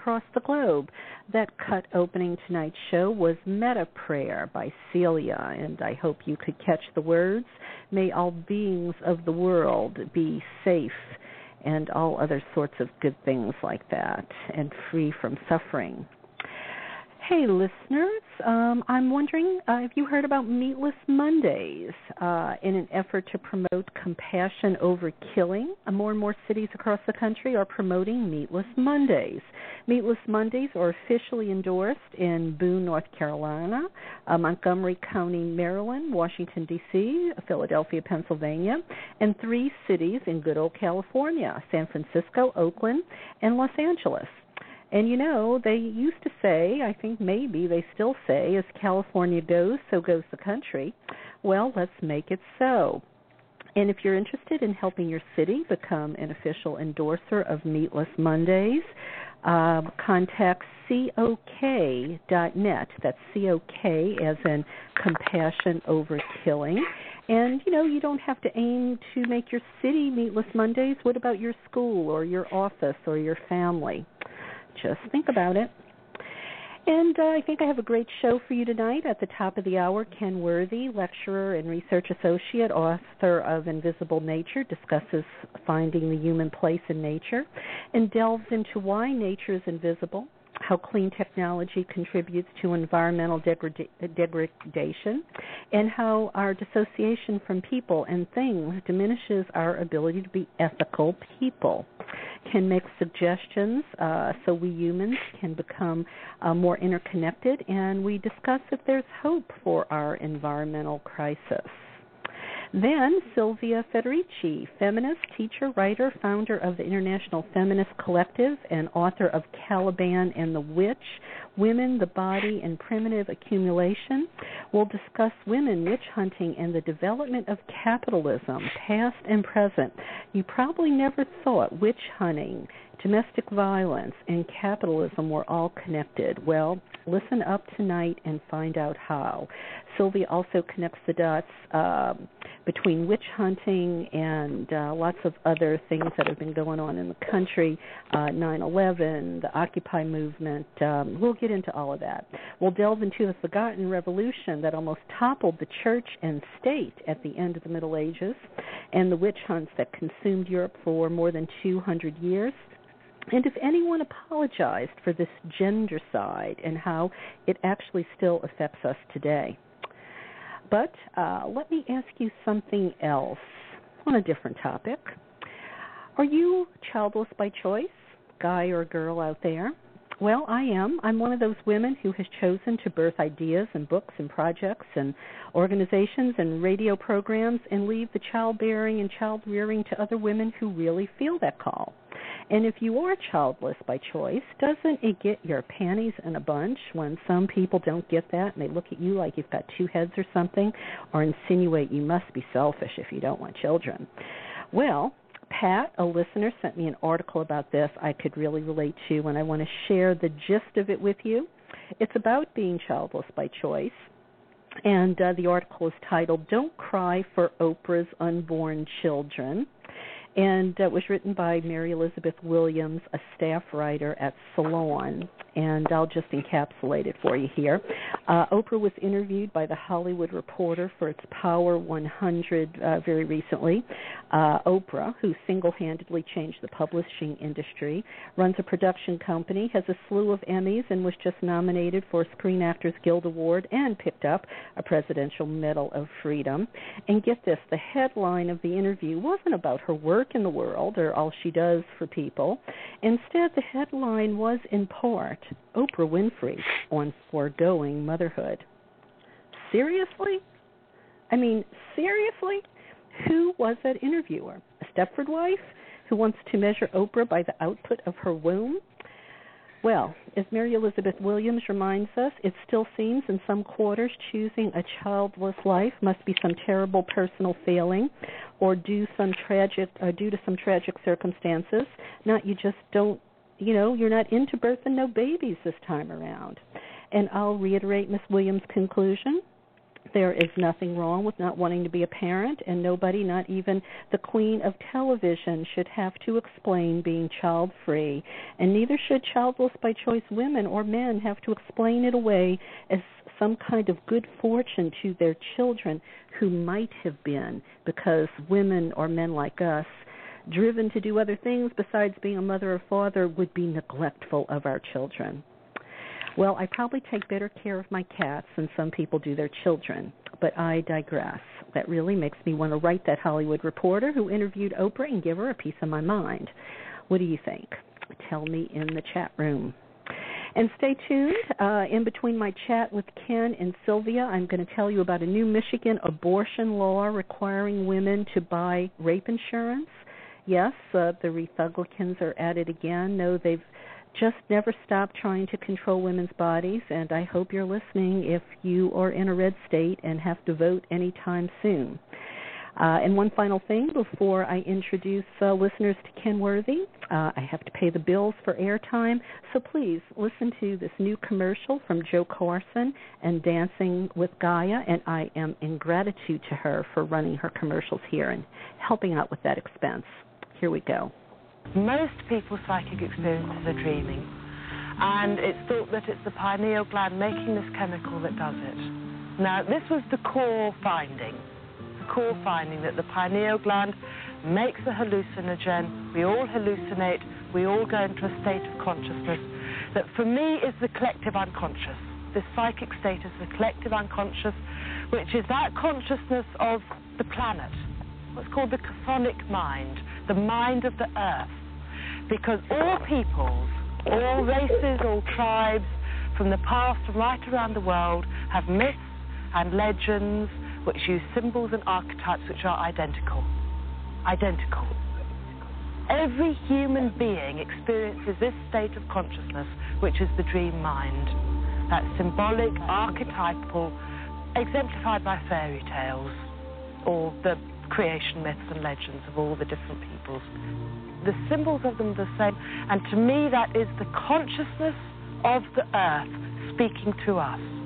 across the globe. That cut opening tonight's show was Metta Prayer by Celia, and I hope you could catch the words. May all beings of the world be safe and all other sorts of good things like that, and free from suffering. Hey, listeners, um, I'm wondering uh, have you heard about Meatless Mondays uh, in an effort to promote compassion over killing? More and more cities across the country are promoting Meatless Mondays. Meatless Mondays are officially endorsed in Boone, North Carolina, uh, Montgomery County, Maryland, Washington, D.C., Philadelphia, Pennsylvania, and three cities in good old California San Francisco, Oakland, and Los Angeles. And you know, they used to say, I think maybe they still say, as California goes, so goes the country. Well, let's make it so. And if you're interested in helping your city become an official endorser of Meatless Mondays, uh, contact COK.net. That's COK as in compassion over killing. And you know, you don't have to aim to make your city Meatless Mondays. What about your school or your office or your family? Just think about it. And uh, I think I have a great show for you tonight. At the top of the hour, Ken Worthy, lecturer and research associate, author of Invisible Nature, discusses finding the human place in nature and delves into why nature is invisible, how clean technology contributes to environmental degrada- degradation, and how our dissociation from people and things diminishes our ability to be ethical people. Can make suggestions uh, so we humans can become uh, more interconnected, and we discuss if there's hope for our environmental crisis. Then Sylvia Federici, feminist, teacher, writer, founder of the International Feminist Collective, and author of Caliban and the Witch, Women, the Body, and Primitive Accumulation, We'll discuss women witch hunting and the development of capitalism, past and present. You probably never thought witch hunting domestic violence and capitalism were all connected. Well, listen up tonight and find out how. Sylvia also connects the dots uh, between witch hunting and uh, lots of other things that have been going on in the country uh, 9 11, the Occupy movement. Um, we'll get into all of that. We'll delve into the forgotten revolution that almost toppled the church and state at the end of the Middle Ages and the witch hunts that consumed Europe for more than 200 years. And if anyone apologized for this gender side and how it actually still affects us today. But uh, let me ask you something else on a different topic. Are you childless by choice, guy or girl out there? Well, I am. I'm one of those women who has chosen to birth ideas and books and projects and organizations and radio programs and leave the childbearing and child rearing to other women who really feel that call. And if you are childless by choice, doesn't it get your panties in a bunch when some people don't get that and they look at you like you've got two heads or something or insinuate you must be selfish if you don't want children? Well, Pat, a listener, sent me an article about this I could really relate to, and I want to share the gist of it with you. It's about being childless by choice, and uh, the article is titled Don't Cry for Oprah's Unborn Children and it was written by Mary Elizabeth Williams, a staff writer at Salon. And I'll just encapsulate it for you here. Uh, Oprah was interviewed by The Hollywood Reporter for its Power 100 uh, very recently. Uh, Oprah, who single handedly changed the publishing industry, runs a production company, has a slew of Emmys, and was just nominated for a Screen Actors Guild Award and picked up a Presidential Medal of Freedom. And get this the headline of the interview wasn't about her work work in the world or all she does for people. Instead, the headline was in part Oprah Winfrey on foregoing motherhood. Seriously? I mean, seriously? Who was that interviewer? A Stepford wife who wants to measure Oprah by the output of her womb? Well, as Mary Elizabeth Williams reminds us, it still seems in some quarters choosing a childless life must be some terrible personal failing or due some tragic uh, due to some tragic circumstances. Not you just don't you know, you're not into birth and no babies this time around. And I'll reiterate Miss Williams' conclusion. There is nothing wrong with not wanting to be a parent, and nobody, not even the queen of television, should have to explain being child free. And neither should childless by choice women or men have to explain it away as some kind of good fortune to their children who might have been because women or men like us driven to do other things besides being a mother or father would be neglectful of our children. Well, I probably take better care of my cats than some people do their children, but I digress. That really makes me want to write that Hollywood reporter who interviewed Oprah and give her a piece of my mind. What do you think? Tell me in the chat room. And stay tuned. Uh, in between my chat with Ken and Sylvia, I'm going to tell you about a new Michigan abortion law requiring women to buy rape insurance. Yes, uh, the Republicans are at it again. No, they've just never stop trying to control women's bodies, and I hope you're listening if you are in a red state and have to vote anytime soon. Uh, and one final thing before I introduce uh, listeners to Ken Worthy, uh, I have to pay the bills for airtime, so please listen to this new commercial from Joe Carson and Dancing with Gaia, and I am in gratitude to her for running her commercials here and helping out with that expense. Here we go. Most people's psychic experiences are dreaming, and it's thought that it's the pineal gland making this chemical that does it. Now, this was the core finding, the core finding that the pineal gland makes a hallucinogen. We all hallucinate. We all go into a state of consciousness that, for me, is the collective unconscious. This psychic state is the collective unconscious, which is that consciousness of the planet, what's called the chthonic mind, the mind of the earth because all peoples, all races, all tribes from the past right around the world have myths and legends which use symbols and archetypes which are identical. Identical. Every human being experiences this state of consciousness, which is the dream mind. That symbolic, archetypal, exemplified by fairy tales or the creation myths and legends of all the different peoples the symbols of them are the same. And to me, that is the consciousness of the earth speaking to us.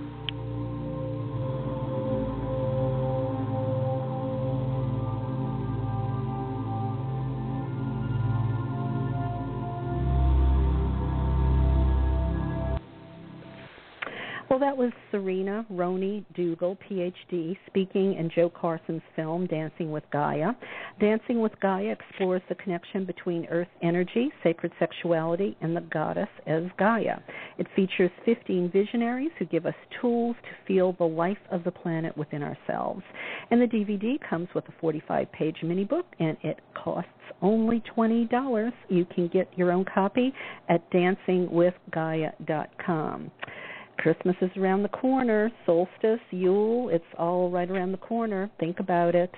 Well, that was Serena Roney Dougal, PhD, speaking in Joe Carson's film Dancing with Gaia. Dancing with Gaia explores the connection between earth energy, sacred sexuality, and the goddess as Gaia. It features 15 visionaries who give us tools to feel the life of the planet within ourselves. And the DVD comes with a 45 page mini book, and it costs only $20. You can get your own copy at dancingwithgaia.com. Christmas is around the corner, solstice, Yule, it's all right around the corner. Think about it.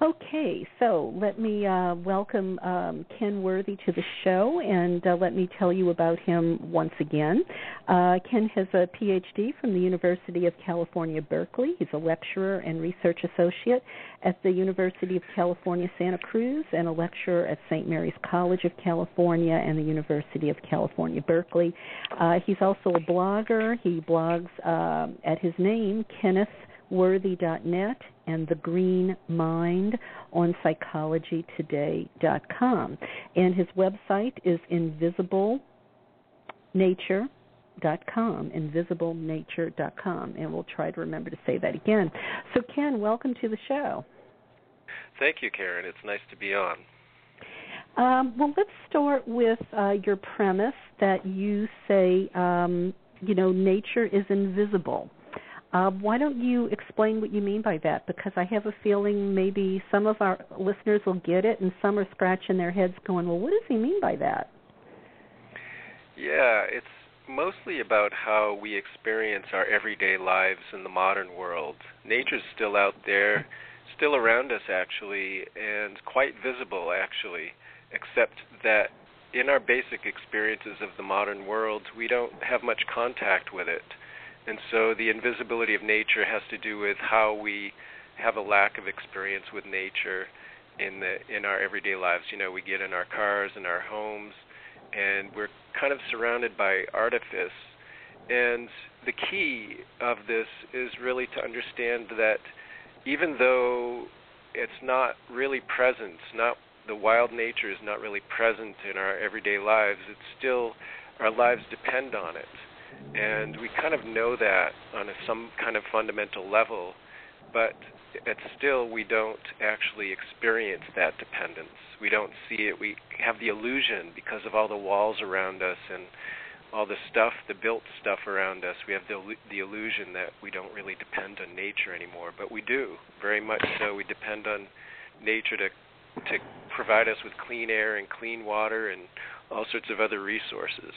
Okay, so let me uh, welcome um, Ken Worthy to the show, and uh, let me tell you about him once again. Uh, Ken has a PhD from the University of California, Berkeley. He's a lecturer and research associate at the University of California, Santa Cruz, and a lecturer at St. Mary's College of California and the University of California, Berkeley. Uh, he's also a blogger. He blogs uh, at his name, Kenneth worthy.net and the green mind on psychologytoday.com and his website is invisiblenature.com invisiblenature.com and we'll try to remember to say that again. So ken welcome to the show. Thank you karen. It's nice to be on. Um, well let's start with uh, your premise that you say um, you know nature is invisible uh, why don't you explain what you mean by that? Because I have a feeling maybe some of our listeners will get it, and some are scratching their heads, going, "Well, what does he mean by that?" Yeah, it's mostly about how we experience our everyday lives in the modern world. Nature's still out there, still around us, actually, and quite visible, actually, except that in our basic experiences of the modern world, we don't have much contact with it and so the invisibility of nature has to do with how we have a lack of experience with nature in the in our everyday lives. You know, we get in our cars and our homes and we're kind of surrounded by artifice And the key of this is really to understand that even though it's not really present, not the wild nature is not really present in our everyday lives, it's still our lives depend on it. And we kind of know that on a, some kind of fundamental level, but it's still we don't actually experience that dependence. We don't see it. We have the illusion because of all the walls around us and all the stuff, the built stuff around us. We have the the illusion that we don't really depend on nature anymore, but we do very much so. We depend on nature to to provide us with clean air and clean water and all sorts of other resources.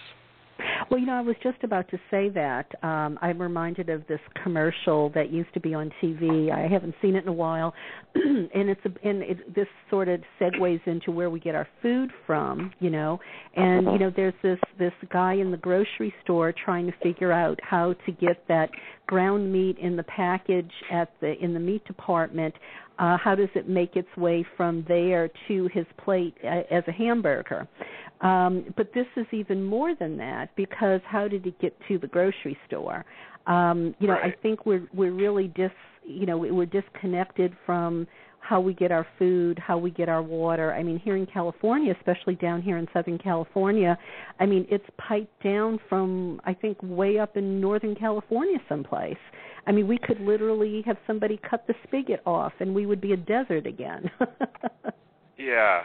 Well, you know, I was just about to say that. Um, I'm reminded of this commercial that used to be on TV. I haven't seen it in a while, and it's a, and it, this sort of segues into where we get our food from. You know, and you know, there's this this guy in the grocery store trying to figure out how to get that ground meat in the package at the in the meat department uh, how does it make its way from there to his plate uh, as a hamburger? Um, but this is even more than that because how did it get to the grocery store? Um, you know, right. I think we're we're really dis you know we're disconnected from how we get our food, how we get our water. I mean, here in California, especially down here in Southern California, I mean, it's piped down from I think way up in Northern California someplace. I mean, we could literally have somebody cut the spigot off and we would be a desert again. yeah.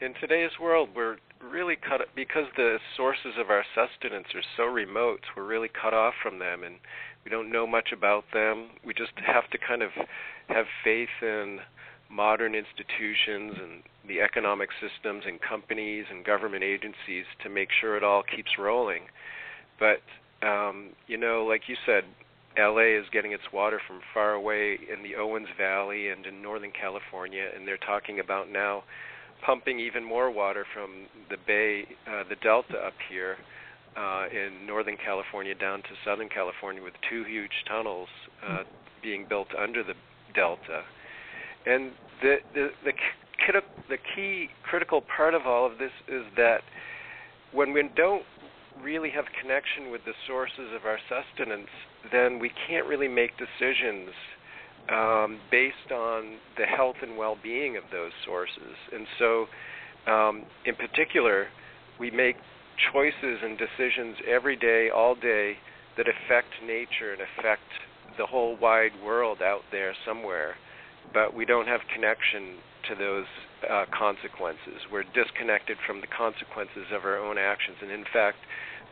In today's world, we're really cut because the sources of our sustenance are so remote. We're really cut off from them and we don't know much about them. We just have to kind of have faith in modern institutions and the economic systems and companies and government agencies to make sure it all keeps rolling. But um, you know, like you said, LA is getting its water from far away in the Owens Valley and in Northern California, and they're talking about now pumping even more water from the Bay, uh, the Delta up here uh, in Northern California down to Southern California with two huge tunnels uh, being built under the Delta. And the the the, the key critical part of all of this is that when we don't really have connection with the sources of our sustenance, then we can't really make decisions um, based on the health and well-being of those sources. And so, um, in particular, we make choices and decisions every day, all day, that affect nature and affect the whole wide world out there somewhere but we don't have connection to those uh, consequences. We're disconnected from the consequences of our own actions, and in fact,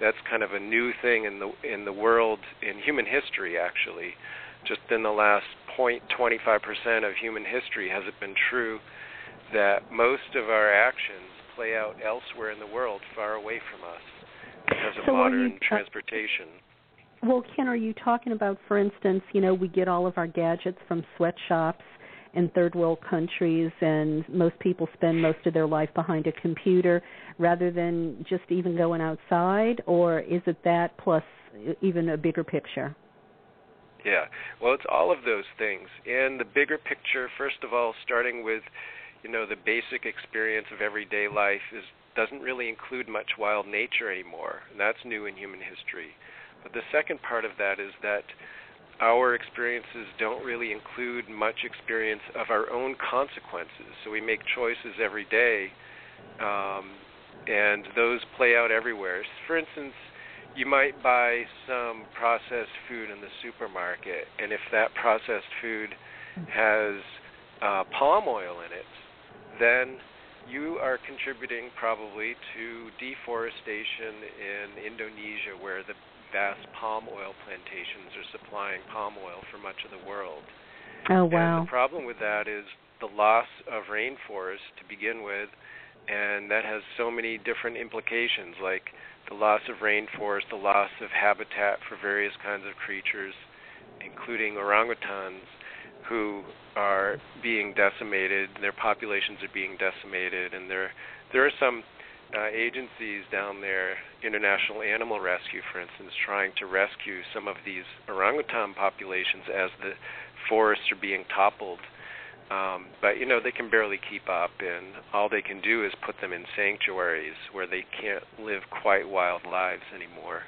that's kind of a new thing in the in the world in human history. Actually, just in the last 0.25% of human history has it been true that most of our actions play out elsewhere in the world, far away from us, because of so modern you, transportation. Well, Ken, are you talking about, for instance, you know, we get all of our gadgets from sweatshops in third world countries and most people spend most of their life behind a computer rather than just even going outside or is it that plus even a bigger picture? Yeah. Well it's all of those things. And the bigger picture first of all starting with you know the basic experience of everyday life is doesn't really include much wild nature anymore and that's new in human history. But the second part of that is that our experiences don't really include much experience of our own consequences. So we make choices every day, um, and those play out everywhere. For instance, you might buy some processed food in the supermarket, and if that processed food has uh, palm oil in it, then you are contributing probably to deforestation in Indonesia, where the vast palm oil plantations are supplying palm oil for much of the world. Oh wow. And the problem with that is the loss of rainforest to begin with, and that has so many different implications like the loss of rainforest, the loss of habitat for various kinds of creatures, including orangutans who are being decimated, their populations are being decimated and there there are some uh, agencies down there, International Animal Rescue, for instance, trying to rescue some of these orangutan populations as the forests are being toppled. Um, but you know they can barely keep up, and all they can do is put them in sanctuaries where they can't live quite wild lives anymore.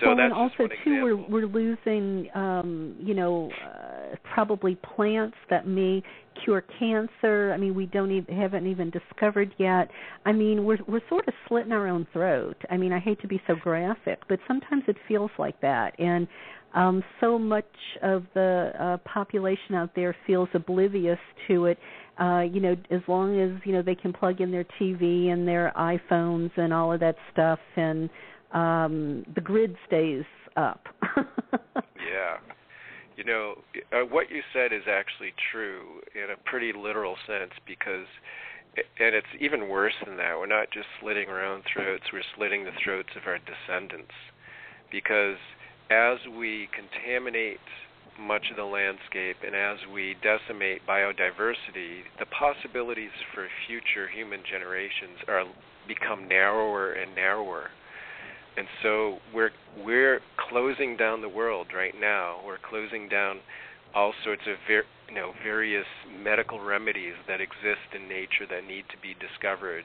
So well, that's and also too, we're we're losing, um, you know, uh, probably plants that may cure cancer. I mean, we don't even haven't even discovered yet. I mean, we're we're sort of slitting our own throat. I mean, I hate to be so graphic, but sometimes it feels like that. And um, so much of the uh, population out there feels oblivious to it. Uh, you know, as long as you know they can plug in their TV and their iPhones and all of that stuff, and um, the grid stays up. yeah. You know, uh, what you said is actually true in a pretty literal sense because, and it's even worse than that. We're not just slitting our own throats, we're slitting the throats of our descendants. Because as we contaminate much of the landscape and as we decimate biodiversity, the possibilities for future human generations are become narrower and narrower. And so we're we're closing down the world right now. We're closing down all sorts of ver- you know various medical remedies that exist in nature that need to be discovered,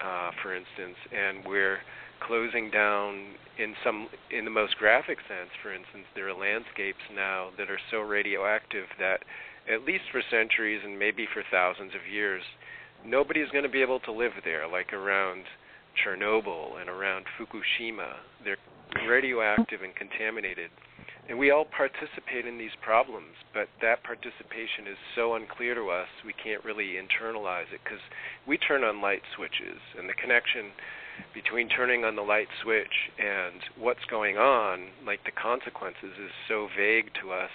uh, for instance, and we're closing down in some in the most graphic sense for instance there are landscapes now that are so radioactive that at least for centuries and maybe for thousands of years nobody's going to be able to live there like around Chernobyl and around Fukushima they're radioactive and contaminated and we all participate in these problems but that participation is so unclear to us we can't really internalize it cuz we turn on light switches and the connection between turning on the light switch and what's going on, like the consequences, is so vague to us,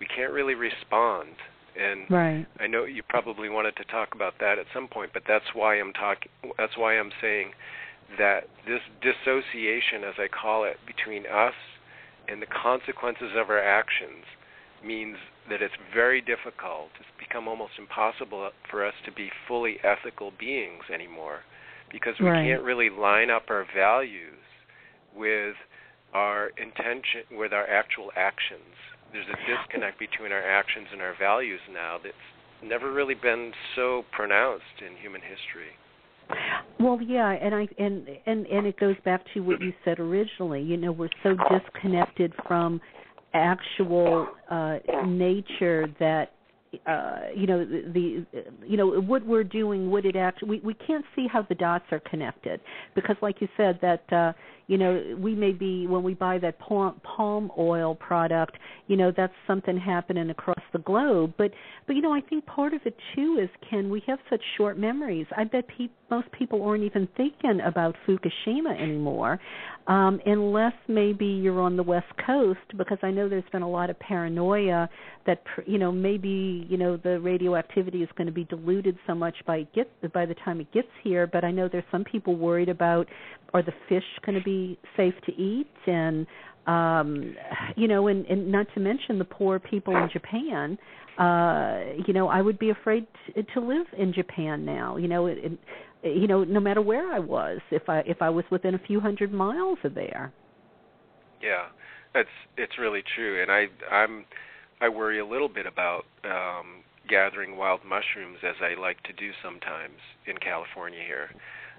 we can't really respond. And right. I know you probably wanted to talk about that at some point, but that's why I'm talking. That's why I'm saying that this dissociation, as I call it, between us and the consequences of our actions means that it's very difficult. It's become almost impossible for us to be fully ethical beings anymore because we right. can't really line up our values with our intention with our actual actions. There's a disconnect between our actions and our values now that's never really been so pronounced in human history. Well, yeah, and I and and and it goes back to what you said originally. You know, we're so disconnected from actual uh nature that uh, you know the, the you know what we're doing would it actually we we can't see how the dots are connected because like you said that uh you know we may be when we buy that palm oil product you know that's something happening across the globe. But but you know i think part of it too is can we have such short memories? I bet pe- most people aren't even thinking about fukushima anymore um unless maybe you're on the west coast because i know there's been a lot of paranoia that you know maybe you know the radioactivity is going to be diluted so much by get by the time it gets here. But i know there's some people worried about are the fish going to be safe to eat. And um you know and, and not to mention the poor people in japan uh you know i would be afraid to, to live in japan now you know it, it you know no matter where i was if i if i was within a few hundred miles of there. Yeah it's it's really true. And i i'm i worry a little bit about um gathering wild mushrooms as i like to do sometimes in california here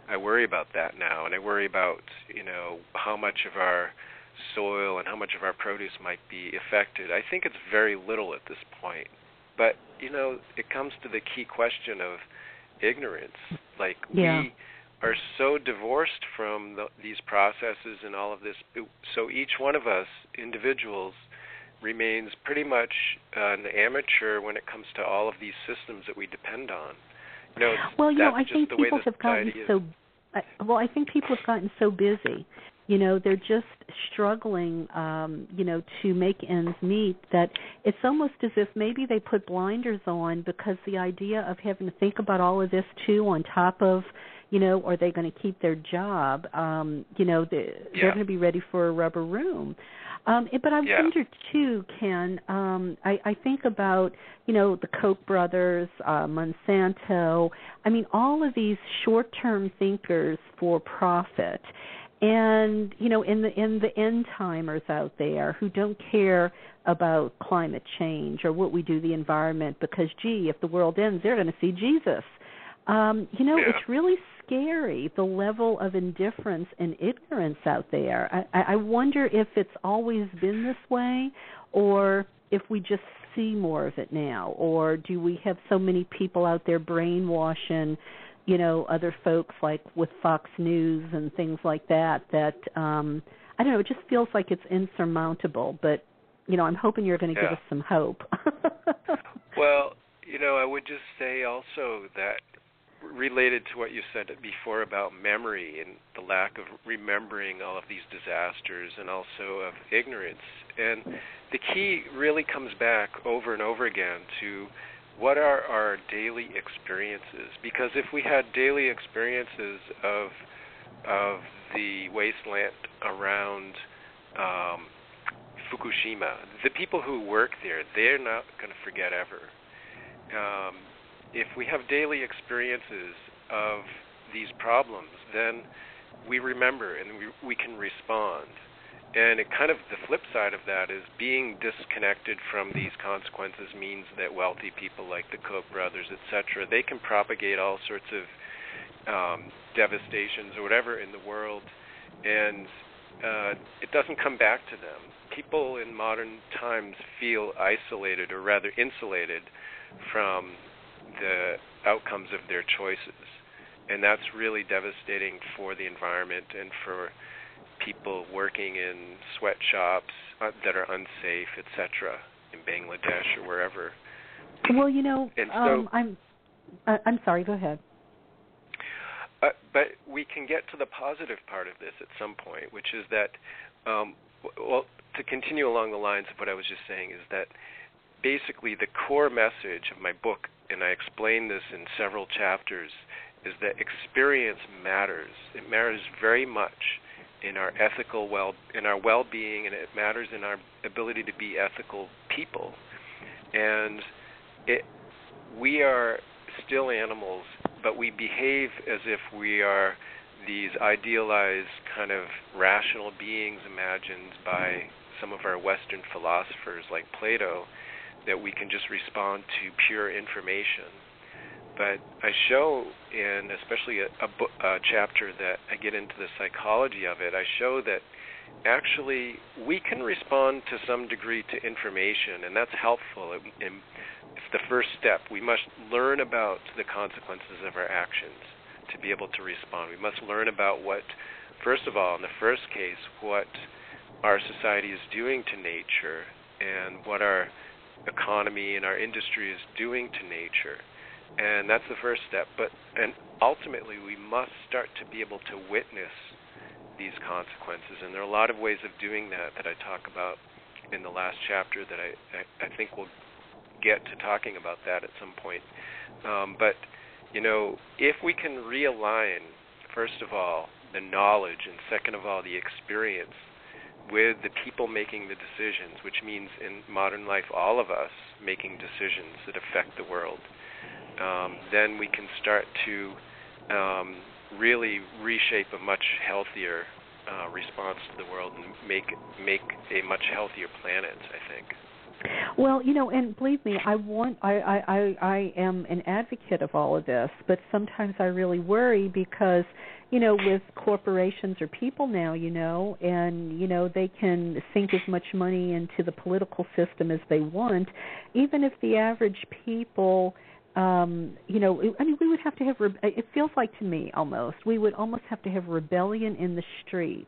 I worry about that now, and I worry about you know how much of our soil and how much of our produce might be affected. I think it's very little at this point, but you know it comes to the key question of ignorance. Like yeah. we are so divorced from the, these processes and all of this, so each one of us individuals remains pretty much an amateur when it comes to all of these systems that we depend on. Know, well, you know, I think people have gotten is. so. well, I think people have gotten so busy. You know, they're just struggling, um, you know, to make ends meet. That it's almost as if maybe they put blinders on because the idea of having to think about all of this too, on top of, you know, are they going to keep their job? Um, you know, they're, yeah. they're going to be ready for a rubber room. Um, but I yeah. wonder too, Ken. Um, I, I think about you know the Koch brothers, uh, Monsanto. I mean, all of these short-term thinkers for profit, and you know, in the in the end timers out there who don't care about climate change or what we do the environment because, gee, if the world ends, they're going to see Jesus. Um, you know, Yeah. it's really scary the level of indifference and ignorance out there. I, I I wonder if it's always been this way, or if we just see more of it now, or do we have so many people out there brainwashing, you know, other folks like with Fox News and things like that that um I don't know, it just feels like it's insurmountable, but you know, I'm hoping you're going to give us some hope. Well, you know, I would just say also that related to what you said before about memory and the lack of remembering all of these disasters and also of ignorance. And the key really comes back over and over again to what are our daily experiences because if we had daily experiences of of the wasteland around um, Fukushima, the people who work there, they're not going to forget ever. Um, if we have daily experiences of these problems, then we remember and we, we can respond. And it kind of the flip side of that is being disconnected from these consequences means that wealthy people like the Koch brothers, etc., they can propagate all sorts of um, devastations or whatever in the world, and uh, it doesn't come back to them. People in modern times feel isolated, or rather insulated, from the outcomes of their choices, and that's really devastating for the environment and for people working in sweatshops uh, that are unsafe, etc., in Bangladesh or wherever. well, you know, And so- um I'm uh, I'm sorry, go ahead. Uh, but we can get to the positive part of this at some point, which is that, um, well, to continue along the lines of what I was just saying, is that basically the core message of my book, and I explain this in several chapters, is that experience matters. It matters very much in our ethical well, in our well-being, and it matters in our ability to be ethical people. And it, we are still animals, but we behave as if we are these idealized kind of rational beings imagined by some of our Western philosophers like Plato, that we can just respond to pure information. But I show in, especially a, a, a chapter that I get into the psychology of it, I show that actually we can respond to some degree to information, and that's helpful. And it's the first step. We must learn about the consequences of our actions to be able to respond. We must learn about what, first of all, in the first case, what our society is doing to nature and what our economy and our industry is doing to nature. And that's the first step. But and ultimately we must start to be able to witness these consequences. And there are a lot of ways of doing that that I talk about in the last chapter that I, I, I think we'll get to talking about that at some point. Um, but you know, if we can realign, first of all, the knowledge, and second of all, the experience with the people making the decisions, which means in modern life, all of us making decisions that affect the world, um, then we can start to um, really reshape a much healthier uh, response to the world and make make a much healthier planet. I think. Well, you know, and believe me, I want I, I I I am an advocate of all of this, but sometimes I really worry because, you know, with corporations or people now, you know, and you know, they can sink as much money into the political system as they want, even if the average people um you know i mean we would have to have re- it feels like to me almost we would almost have to have rebellion in the streets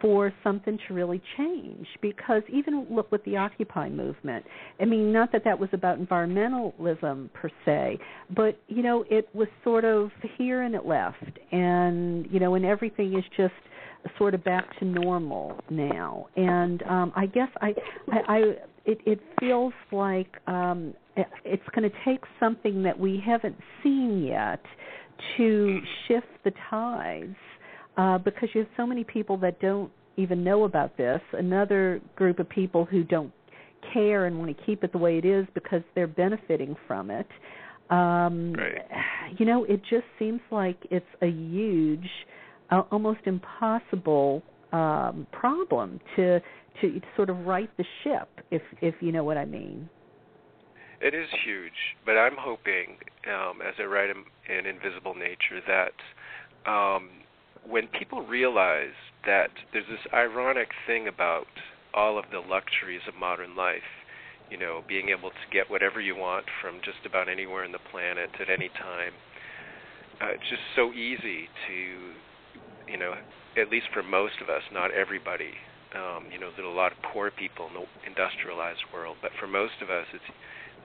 for something to really change. Because even look with the occupy movement i mean not that that was about environmentalism per se but you know it was sort of here and it left. And you know and everything is just sort of back to normal now. And um i guess i i, I it it feels like um it's going to take something that we haven't seen yet to shift the tides uh, because you have so many people that don't even know about this. Another group of people who don't care and want to keep it the way it is because they're benefiting from it. Um, right. You know, it just seems like it's a huge, uh, almost impossible um, problem to to sort of right the ship, if if you know what I mean. It is huge, but I'm hoping, um, as I write in, in Invisible Nature, that um, when people realize that there's this ironic thing about all of the luxuries of modern life, you know, being able to get whatever you want from just about anywhere in the planet at any time. Uh, it's just so easy to, you know, at least for most of us, not everybody. Um, you know, there's a lot of poor people in the industrialized world, but for most of us, it's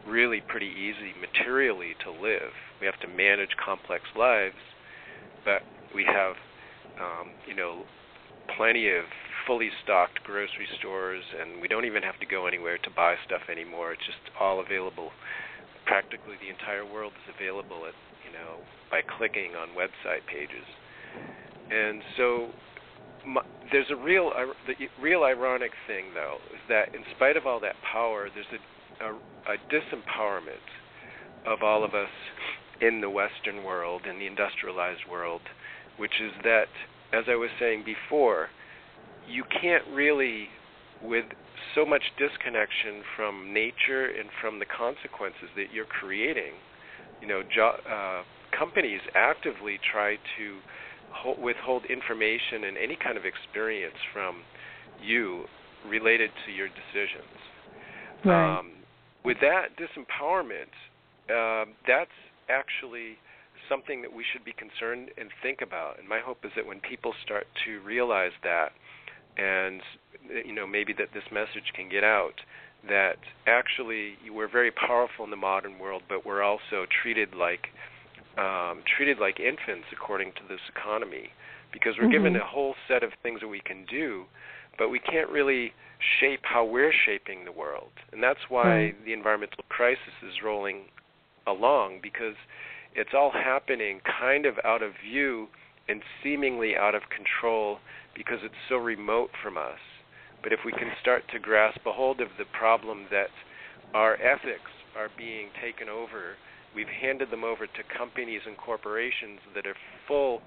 really pretty easy materially to live. We have to manage complex lives, but we have, um, you know, plenty of fully stocked grocery stores, and we don't even have to go anywhere to buy stuff anymore. It's just all available. Practically the entire world is available at, you know, by clicking on website pages. And so my, there's a real uh, the real ironic thing though is that in spite of all that power, there's a, a, a disempowerment of all of us in the Western world, in the industrialized world, which is that, as I was saying before, you can't really, with so much disconnection from nature and from the consequences that you're creating, you know, jo- uh, companies actively try to hold, withhold information and any kind of experience from you related to your decisions. Right. Um, with that disempowerment, uh, that's actually something that we should be concerned and think about. And my hope is that when people start to realize that, and you know maybe that this message can get out, that actually we're very powerful in the modern world, but we're also treated like um, treated like infants according to this economy, because we're mm-hmm. given a whole set of things that we can do, but we can't really shape how we're shaping the world, and that's why right. the environmental crisis is rolling along because it's all happening kind of out of view and seemingly out of control because it's so remote from us. But if we can start to grasp a hold of the problem that our ethics are being taken over, we've handed them over to companies and corporations that are full,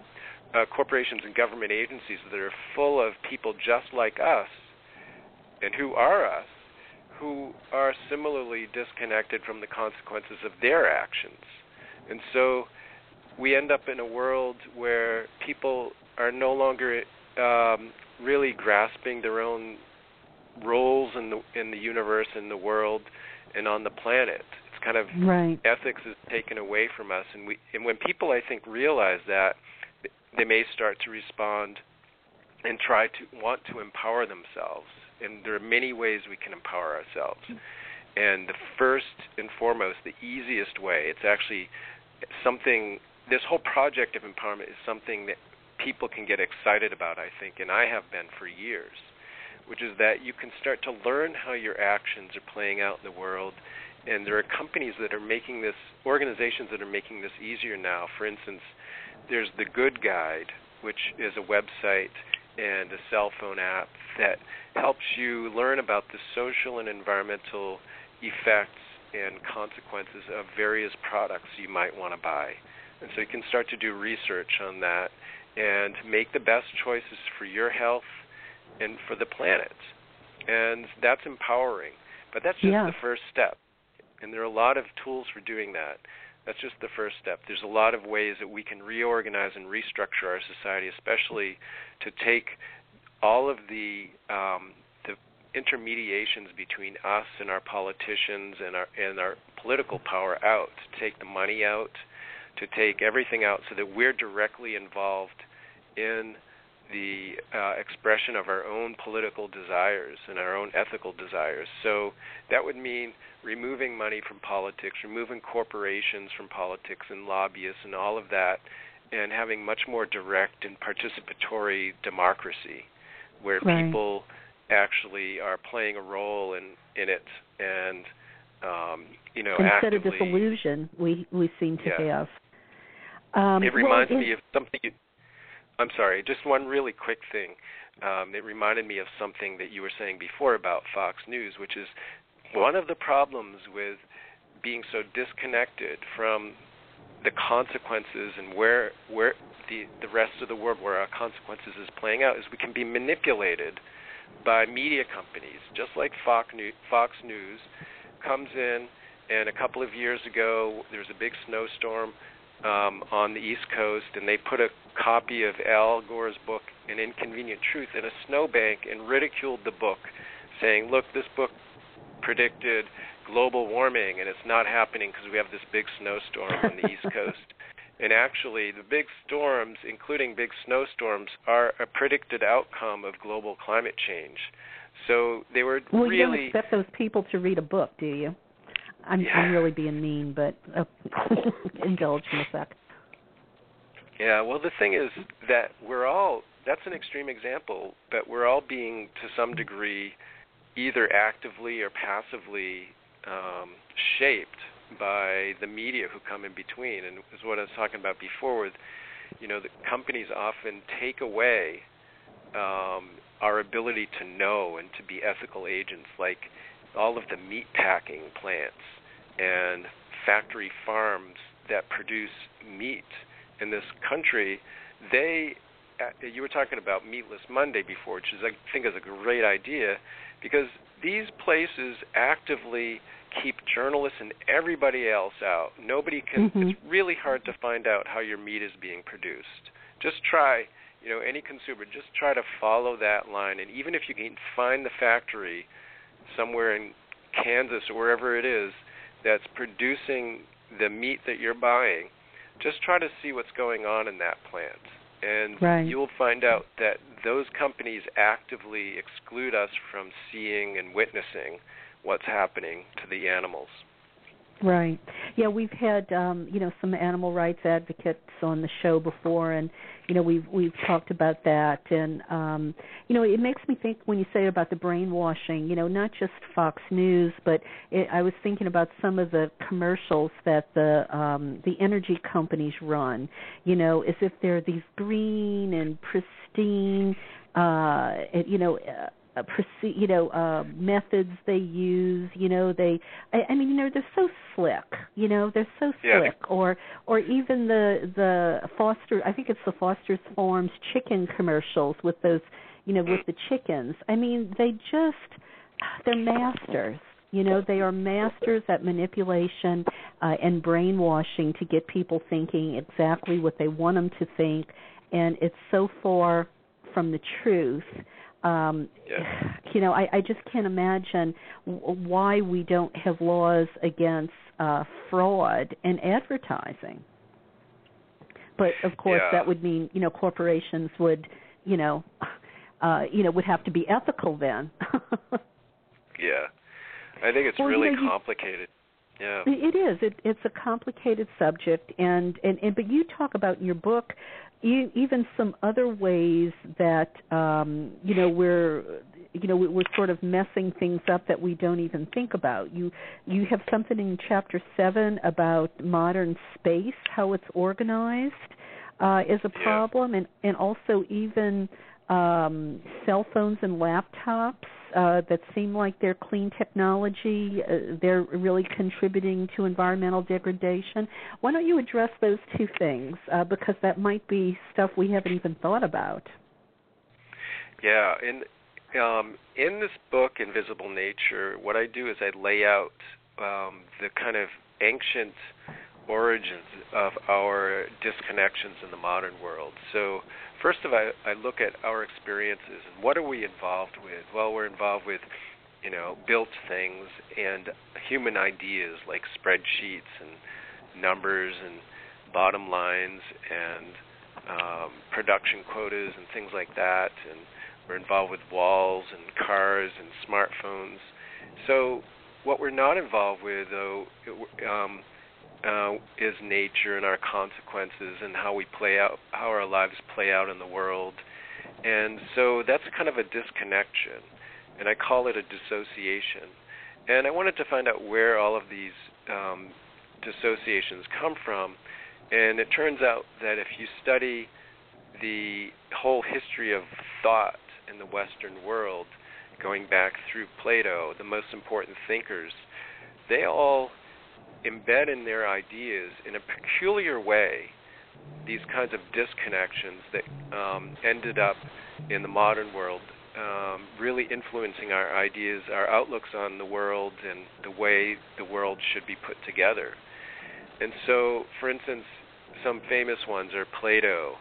uh, corporations and government agencies that are full of people just like us, and who are us, who are similarly disconnected from the consequences of their actions. And so we end up in a world where people are no longer um, really grasping their own roles in the in the universe, in the world, and on the planet. It's kind of right. ethics is taken away from us, and we and when people I think realize that, they may start to respond and try to want to empower themselves. And there are many ways we can empower ourselves. And the first and foremost, the easiest way, it's actually something. This whole project of empowerment is something that people can get excited about, I think, and I have been for years, which is that you can start to learn how your actions are playing out in the world. And there are companies that are making this, organizations that are making this easier now. For instance, there's the Good Guide, which is a website and a cell phone app that helps you learn about the social and environmental effects and consequences of various products you might want to buy. And so you can start to do research on that and make the best choices for your health and for the planet. And that's empowering. But that's just yeah. the first step. And there are a lot of tools for doing that. That's just the first step. There's a lot of ways that we can reorganize and restructure our society, especially to take all of the um, the intermediations between us and our politicians and our and our political power out, to take the money out, to take everything out so that we're directly involved in the uh, expression of our own political desires and our own ethical desires. So that would mean removing money from politics, removing corporations from politics and lobbyists and all of that, and having much more direct and participatory democracy where right. people actually are playing a role in, in it and um, you know instead actively, of disillusion we we seem to yeah. have um, it reminds well, me of something you, I'm sorry, just one really quick thing. Um, it reminded me of something that you were saying before about Fox News, which is one of the problems with being so disconnected from the consequences and where where the the rest of the world where our consequences is playing out is we can be manipulated by media companies, just like Fox News, comes in and a couple of years ago there was a big snowstorm um, on the East Coast, and they put a copy of Al Gore's book, An Inconvenient Truth, in a snowbank and ridiculed the book, saying, "Look, this book predicted global warming, and it's not happening because we have this big snowstorm on the East Coast." And actually, the big storms, including big snowstorms, are a predicted outcome of global climate change. So they were well, really. you don't expect those people to read a book, do you? I'm, yeah. I'm really being mean, but uh, indulge me a sec. Yeah, well, the thing is that we're all, that's an extreme example, but we're all being, to some degree, either actively or passively um, shaped by the media who come in between. And is what I was talking about before with, you know, the companies often take away um, our ability to know and to be ethical agents, like all of the meat packing plants and factory farms that produce meat in this country, they uh, you were talking about Meatless Monday before, which is I think is a great idea because these places actively keep journalists and everybody else out. Nobody can. Mm-hmm. It's really hard to find out how your meat is being produced. Just try, you know, any consumer, just try to follow that line, and even if you can find the factory somewhere in Kansas or wherever it is that's producing the meat that you're buying, just try to see what's going on in that plant. And right. you'll find out that those companies actively exclude us from seeing and witnessing what's happening to the animals. Right. Yeah, we've had um, you know some animal rights advocates on the show before, and you know we've we've talked about that, and um, you know it makes me think when you say about the brainwashing, you know not just Fox News, but it, I was thinking about some of the commercials that the um, the energy companies run, you know, as if they're these green and pristine, uh, you know. Uh, uh, proceed, you know, uh, methods they use. You know, they, I, I mean, you know, they're so slick. You know, they're so Yeah. slick. Or, or even the the Foster, I think it's the Foster's Farms chicken commercials with those, you know, with the chickens. I mean, they just, they're masters. You know, they are masters at manipulation uh, and brainwashing to get people thinking exactly what they want them to think, and it's so far from the truth um Yeah. you know i i just can't imagine w- why we don't have laws against uh fraud in advertising but of course Yeah. that would mean you know corporations would you know uh you know would have to be ethical then Yeah. I think it's Well, you really know, you- complicated. Yeah. It is. It, it's a complicated subject, and, and and but you talk about in your book, e- even some other ways that um, you know we're you know we're sort of messing things up that we don't even think about. You you have something in chapter seven about modern space, how it's organized uh, is a Yeah. problem, and and also even um, cell phones and laptops uh, that seem like they're clean technology. Uh, they're really contributing to environmental degradation. Why don't you address those two things? Uh, because that might be stuff we haven't even thought about. Yeah, in um, in this book, Invisible Nature, what I do is I lay out um, the kind of ancient origins of our disconnections in the modern world. So, first of all, I look at our experiences and what are we involved with? Well, we're involved with, you know, built things and human ideas like spreadsheets and numbers and bottom lines and um, production quotas and things like that. And we're involved with walls and cars and smartphones. So, what we're not involved with, though, um, uh, is nature and our consequences and how we play out, how our lives play out in the world. And so that's kind of a disconnection, and I call it a dissociation. And I wanted to find out where all of these um, dissociations come from. And it turns out that if you study the whole history of thought in the Western world, going back through Plato, the most important thinkers, they all embed in their ideas in a peculiar way these kinds of disconnections that um, ended up in the modern world um, really influencing our ideas, our outlooks on the world, and the way the world should be put together. And so, for instance, some famous ones are Plato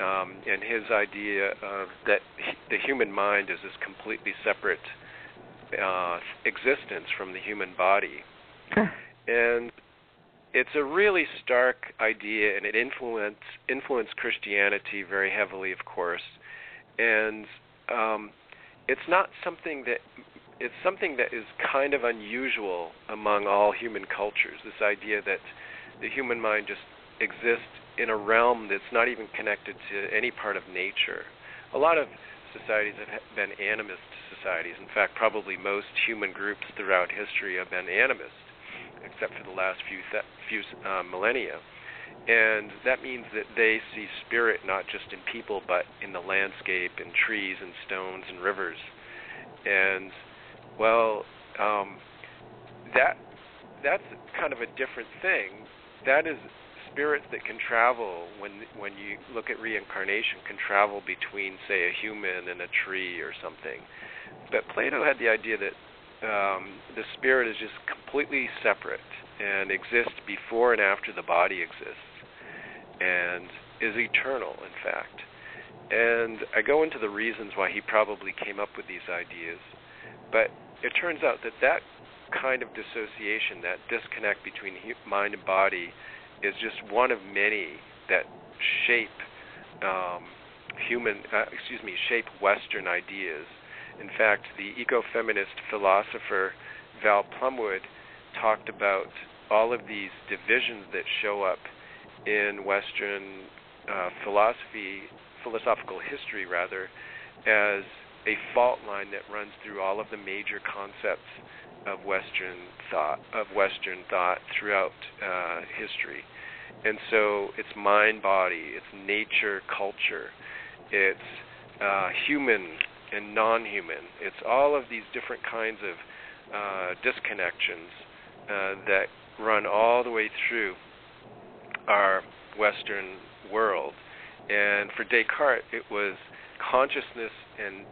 um, and his idea of that the human mind is this completely separate uh, existence from the human body. and it's a really stark idea, and it influenced influenced Christianity very heavily, of course. And um, it's not something that it's something that is kind of unusual among all human cultures. This idea that the human mind just exists in a realm that's not even connected to any part of nature. A lot of societies have been animist societies. In fact, probably most human groups throughout history have been animist except for the last few th- few uh, millennia. And that means that they see spirit not just in people, but in the landscape, in trees and stones and rivers. And well, um, that that's kind of a different thing. That is spirits that can travel when when you look at reincarnation can travel between say a human and a tree or something. But Plato had the idea that um, the spirit is just completely separate and exists before and after the body exists and is eternal, in fact. And I go into the reasons why he probably came up with these ideas, but it turns out that that kind of dissociation, that disconnect between mind and body, is just one of many that shape um, human, uh, excuse me, shape Western ideas in fact, the ecofeminist philosopher Val Plumwood talked about all of these divisions that show up in Western uh, philosophy, philosophical history rather, as a fault line that runs through all of the major concepts of Western thought of Western thought throughout uh, history. And so it's mind body, it's nature culture, it's uh, human and non-human. It's all of these different kinds of uh, disconnections uh, that run all the way through our Western world. And for Descartes, it was consciousness and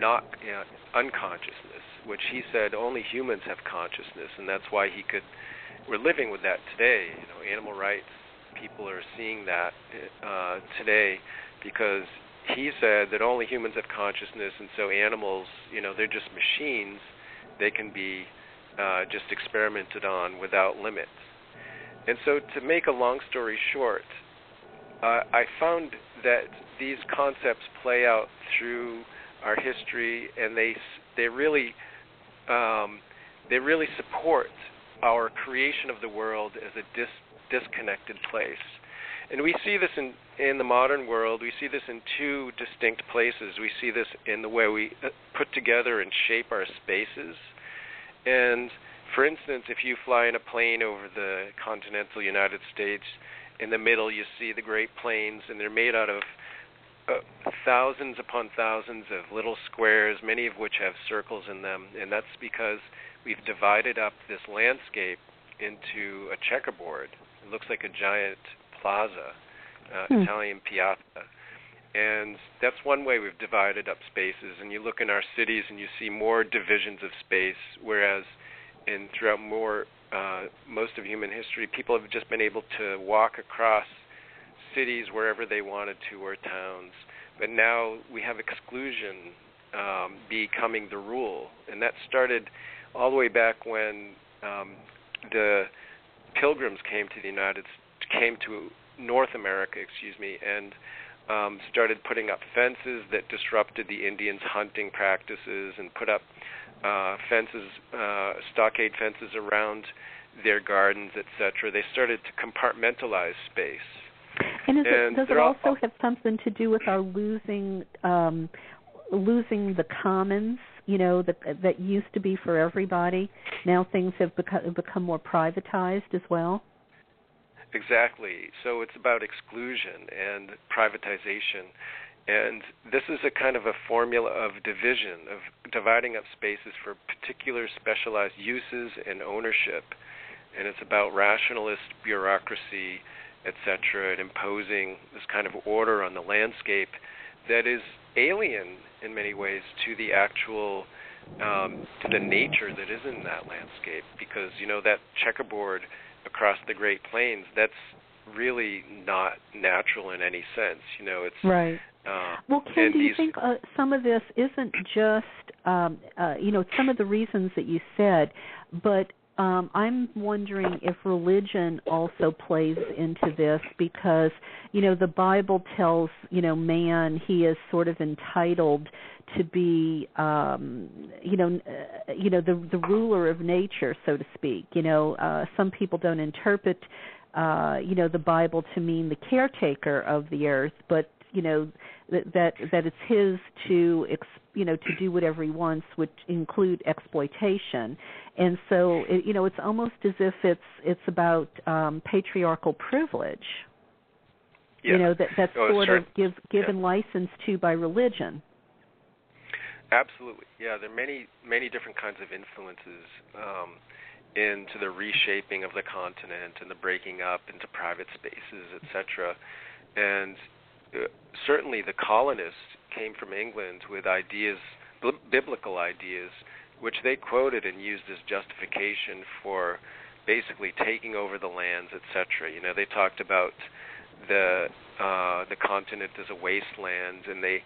not know, unconsciousness, which he said only humans have consciousness, and that's why he could. We're living with that today. You know, animal rights people are seeing that uh, today because he said that only humans have consciousness, and so animals, you know, they're just machines. They can be uh, just experimented on without limits. And so, to make a long story short, uh, I found that these concepts play out through our history, and they they really um, they really support our creation of the world as a dis- disconnected place. And we see this in in the modern world. We see this in two distinct places. We see this in the way we uh, put together and shape our spaces. And for instance, if you fly in a plane over the continental United States, in the middle you see the Great Plains, and they're made out of uh, thousands upon thousands of little squares, many of which have circles in them, and that's because we've divided up this landscape into a checkerboard. It looks like a giant plaza, uh, hmm. Italian piazza. And that's one way we've divided up spaces. And you look in our cities and you see more divisions of space, whereas in throughout more uh, most of human history, people have just been able to walk across cities wherever they wanted to or towns. But now we have exclusion um, becoming the rule, and that started all the way back when um, the pilgrims came to the United came to North America, excuse me, and um, started putting up fences that disrupted the Indians' hunting practices and put up uh, fences, uh, stockade fences around their gardens, etc. They started to compartmentalize space. And, and it, does it also all, have something to do with our losing um, losing the commons? You know that that used to be for everybody. Now things have become become more privatized as well. Exactly. So it's about exclusion and privatization. And this is a kind of a formula of division, of dividing up spaces for particular specialized uses and ownership. And it's about rationalist bureaucracy, etc., and imposing this kind of order on the landscape that is alien in many ways to the actual um, to the nature that is in that landscape because you know that checkerboard across the Great Plains that's really not natural in any sense you know it's right. uh, well ken do you these, think uh, some of this isn't just um, uh, you know some of the reasons that you said but um, I'm wondering if religion also plays into this because you know the Bible tells you know man he is sort of entitled to be um you know uh, you know the the ruler of nature so to speak. You know uh some people don't interpret uh you know the bible to mean the caretaker of the earth but you know that that that it's his to ex, you know to do whatever he wants which include exploitation. And so it, you know it's almost as if it's it's about um patriarchal privilege. Yeah. you know that that's oh, sort certain, of give, given yeah. license to by religion. Absolutely. Yeah there are many many different kinds of influences um into the reshaping of the continent and the breaking up into private spaces etc and certainly the colonists came from England with ideas, biblical ideas, which they quoted and used as justification for basically taking over the lands, etc. You know, they talked about the uh, the continent as a wasteland, and they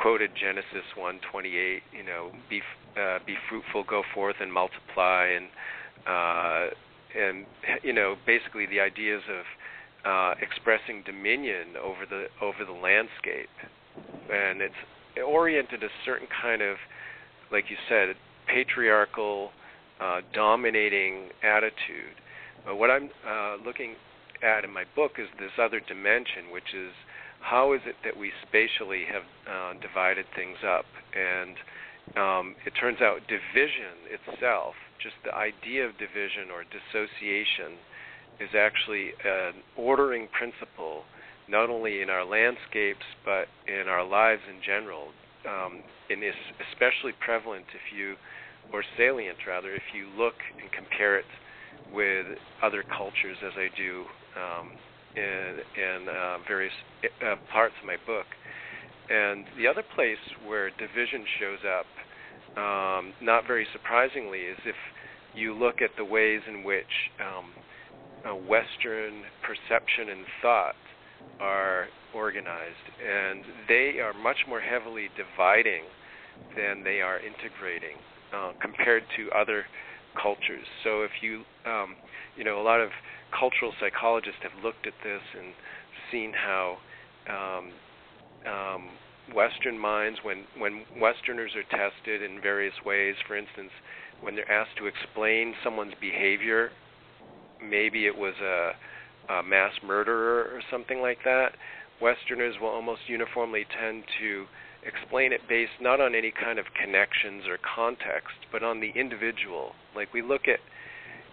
quoted Genesis 1:28. You know, be uh, be fruitful, go forth and multiply, and uh, and you know, basically the ideas of uh, expressing dominion over the over the landscape, and it's oriented a certain kind of, like you said, patriarchal, uh, dominating attitude. But what I'm uh, looking at in my book is this other dimension, which is how is it that we spatially have uh, divided things up, and um, it turns out division itself, just the idea of division or dissociation is actually an ordering principle, not only in our landscapes but in our lives in general. Um, and is especially prevalent if you, or salient rather, if you look and compare it with other cultures, as I do um, in, in uh, various uh, parts of my book. And the other place where division shows up, um, not very surprisingly, is if you look at the ways in which um, Western perception and thought are organized, and they are much more heavily dividing than they are integrating uh, compared to other cultures. So if you, um, you know, a lot of cultural psychologists have looked at this and seen how um, um, Western minds, when when Westerners are tested in various ways, for instance, when they're asked to explain someone's behavior maybe it was a, a mass murderer or something like that, Westerners will almost uniformly tend to explain it based not on any kind of connections or context, but on the individual. Like we look at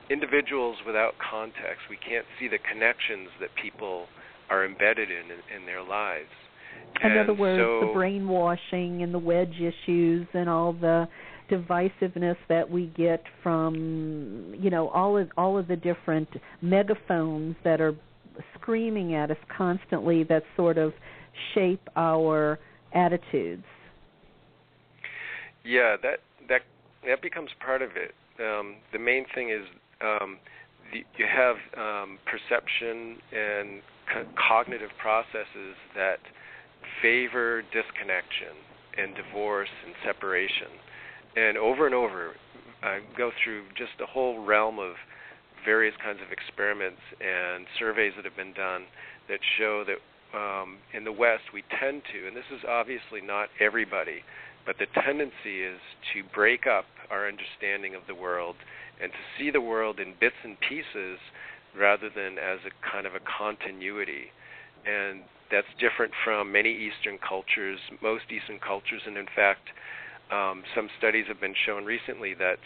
individuals without context, we can't see the connections that people are embedded in in, in their lives. In and other words, so, the brainwashing and the wedge issues and all the divisiveness that we get from you know all of all of the different megaphones that are screaming at us constantly that sort of shape our attitudes. Yeah, that that that becomes part of it. Um, the main thing is um, the, you have um, perception and co- cognitive processes that favor disconnection and divorce and separation and over and over, I go through just a whole realm of various kinds of experiments and surveys that have been done that show that um, in the West we tend to, and this is obviously not everybody, but the tendency is to break up our understanding of the world and to see the world in bits and pieces rather than as a kind of a continuity. And that's different from many Eastern cultures, most Eastern cultures, and in fact, um, some studies have been shown recently that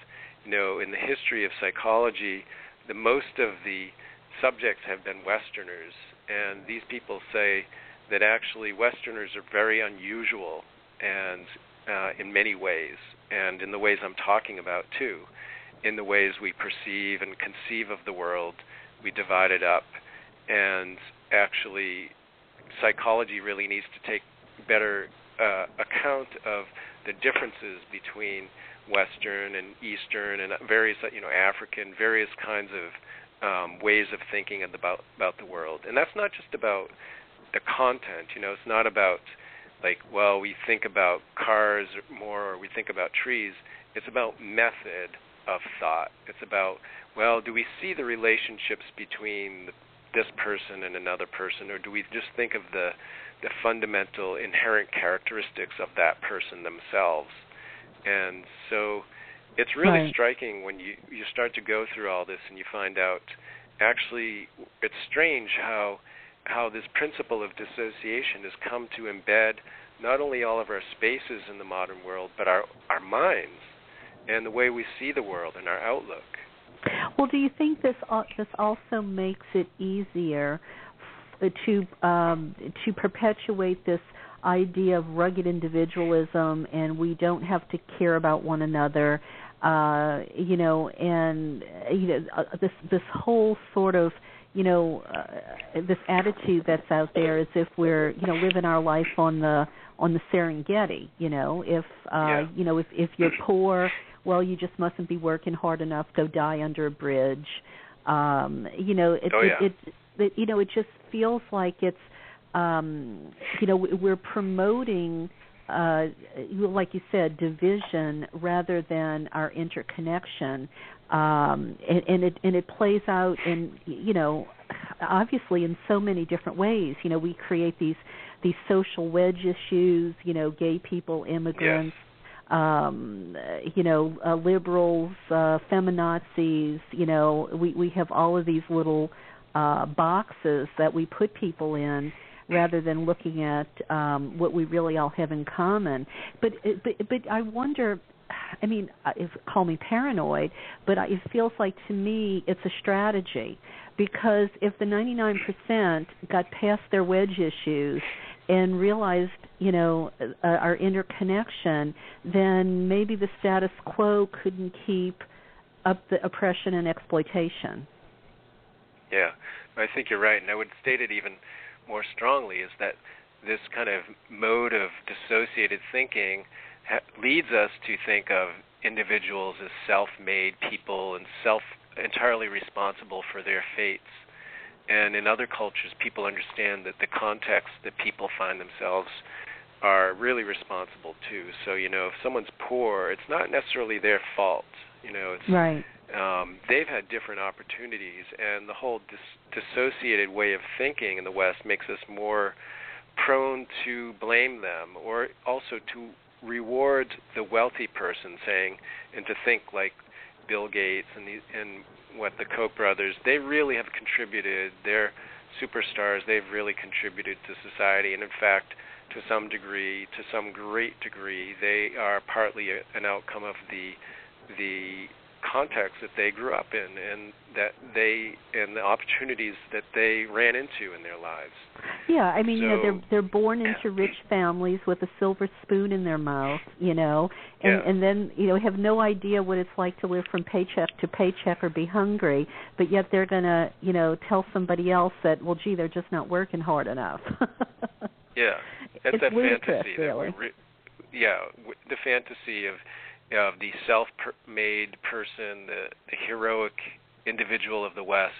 you know in the history of psychology, the most of the subjects have been Westerners, and these people say that actually Westerners are very unusual and uh, in many ways, and in the ways I'm talking about too, in the ways we perceive and conceive of the world, we divide it up, and actually psychology really needs to take better uh, account of the differences between Western and Eastern and various you know African various kinds of um, ways of thinking about about the world. And that's not just about the content. You know, it's not about like well we think about cars more or we think about trees. It's about method of thought. It's about well do we see the relationships between this person and another person, or do we just think of the the fundamental inherent characteristics of that person themselves? And so it's really right. striking when you you start to go through all this and you find out actually it's strange how how this principle of dissociation has come to embed not only all of our spaces in the modern world but our our minds and the way we see the world and our outlook. Well, do you think this uh, this also makes it easier to um, to perpetuate this idea of rugged individualism and we don't have to care about one another uh you know and you know uh, this this whole sort of you know uh, this attitude that's out there as if we're you know living our life on the on the Serengeti you know if uh yeah. you know if if you're poor well you just mustn't be working hard enough go die under a bridge um you know it oh, yeah. it, it, it you know it just feels like it's um, you know we're promoting uh, like you said division rather than our interconnection. Um, and, and it and it plays out in you know obviously in so many different ways. You know we create these these social wedge issues you know gay people immigrants yes. um you know uh, liberals uh feminazis you know we we have all of these little uh boxes that we put people in rather than looking at um, what we really all have in common. But but but I wonder. I mean, uh, if call me paranoid, but it feels like to me it's a strategy because if the 99% got past their wedge issues and realized, you know, uh, our interconnection, then maybe the status quo couldn't keep up the oppression and exploitation. Yeah, I think you're right, and I would state it even more strongly is that this kind of mode of dissociated thinking ha- leads us to think of individuals as self-made people and self entirely responsible for their fates. And in other cultures, people understand that the context that people find themselves are really responsible too. So you know, if someone's poor, it's not necessarily their fault. You know, it's right um, they've had different opportunities, and the whole dis- dissociated way of thinking in the West makes us more prone to blame them, or also to reward the wealthy person, saying, and to think like Bill Gates and the, and what the Koch brothers, they really have contributed. They're superstars. They've really contributed to society, and in fact, to some degree, to some great degree, they are partly a, an outcome of the the context that they grew up in and that they and the opportunities that they ran into in their lives. Yeah, I mean, so, you know, they're they're born into rich families with a silver spoon in their mouth, you know, and yeah. and then you know have no idea what it's like to live from paycheck to paycheck or be hungry, but yet they're gonna, you know, tell somebody else that, well, gee, they're just not working hard enough. yeah, that's it's that fantasy really. that we, re- yeah, the fantasy of of the self-made person, the, the heroic individual of the West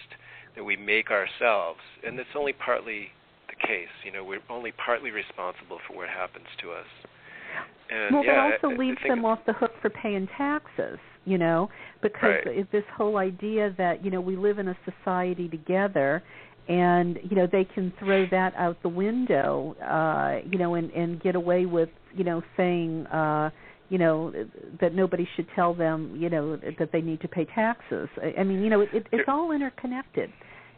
that we make ourselves, and it's only partly the case. You know, we're only partly responsible for what happens to us. And well, yeah, that also I, leaves I them off the hook for paying taxes, you know, because right. this whole idea that you know we live in a society together, and you know they can throw that out the window, uh, you know, and and get away with you know saying. uh you know that nobody should tell them you know that they need to pay taxes. I mean you know it, it it's all interconnected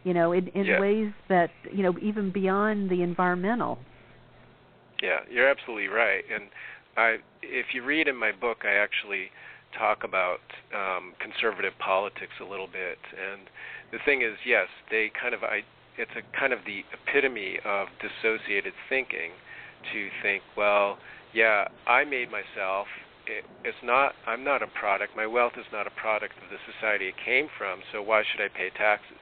you know in in yeah. ways that you know even beyond the environmental. Yeah you're absolutely right. And i if you read in my book i actually talk about um conservative politics a little bit. And the thing is yes they kind of i it's a kind of the epitome of dissociated thinking to think well yeah, I made myself. It, it's not. I'm not a product. My wealth is not a product of the society it came from. So why should I pay taxes?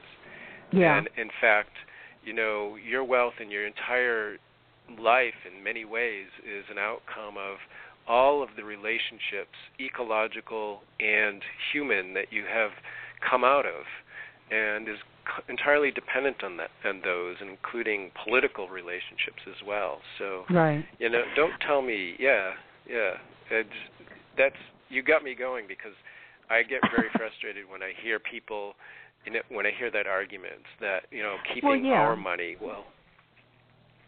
Yeah. And in fact, you know, your wealth and your entire life in many ways is an outcome of all of the relationships, ecological and human, that you have come out of, and is entirely dependent on that and those, including political relationships as well. So, right. you know, don't tell me, yeah, yeah, it's, that's you got me going because I get very frustrated when I hear people, you know, when I hear that argument that you know keeping well, yeah. our money, well.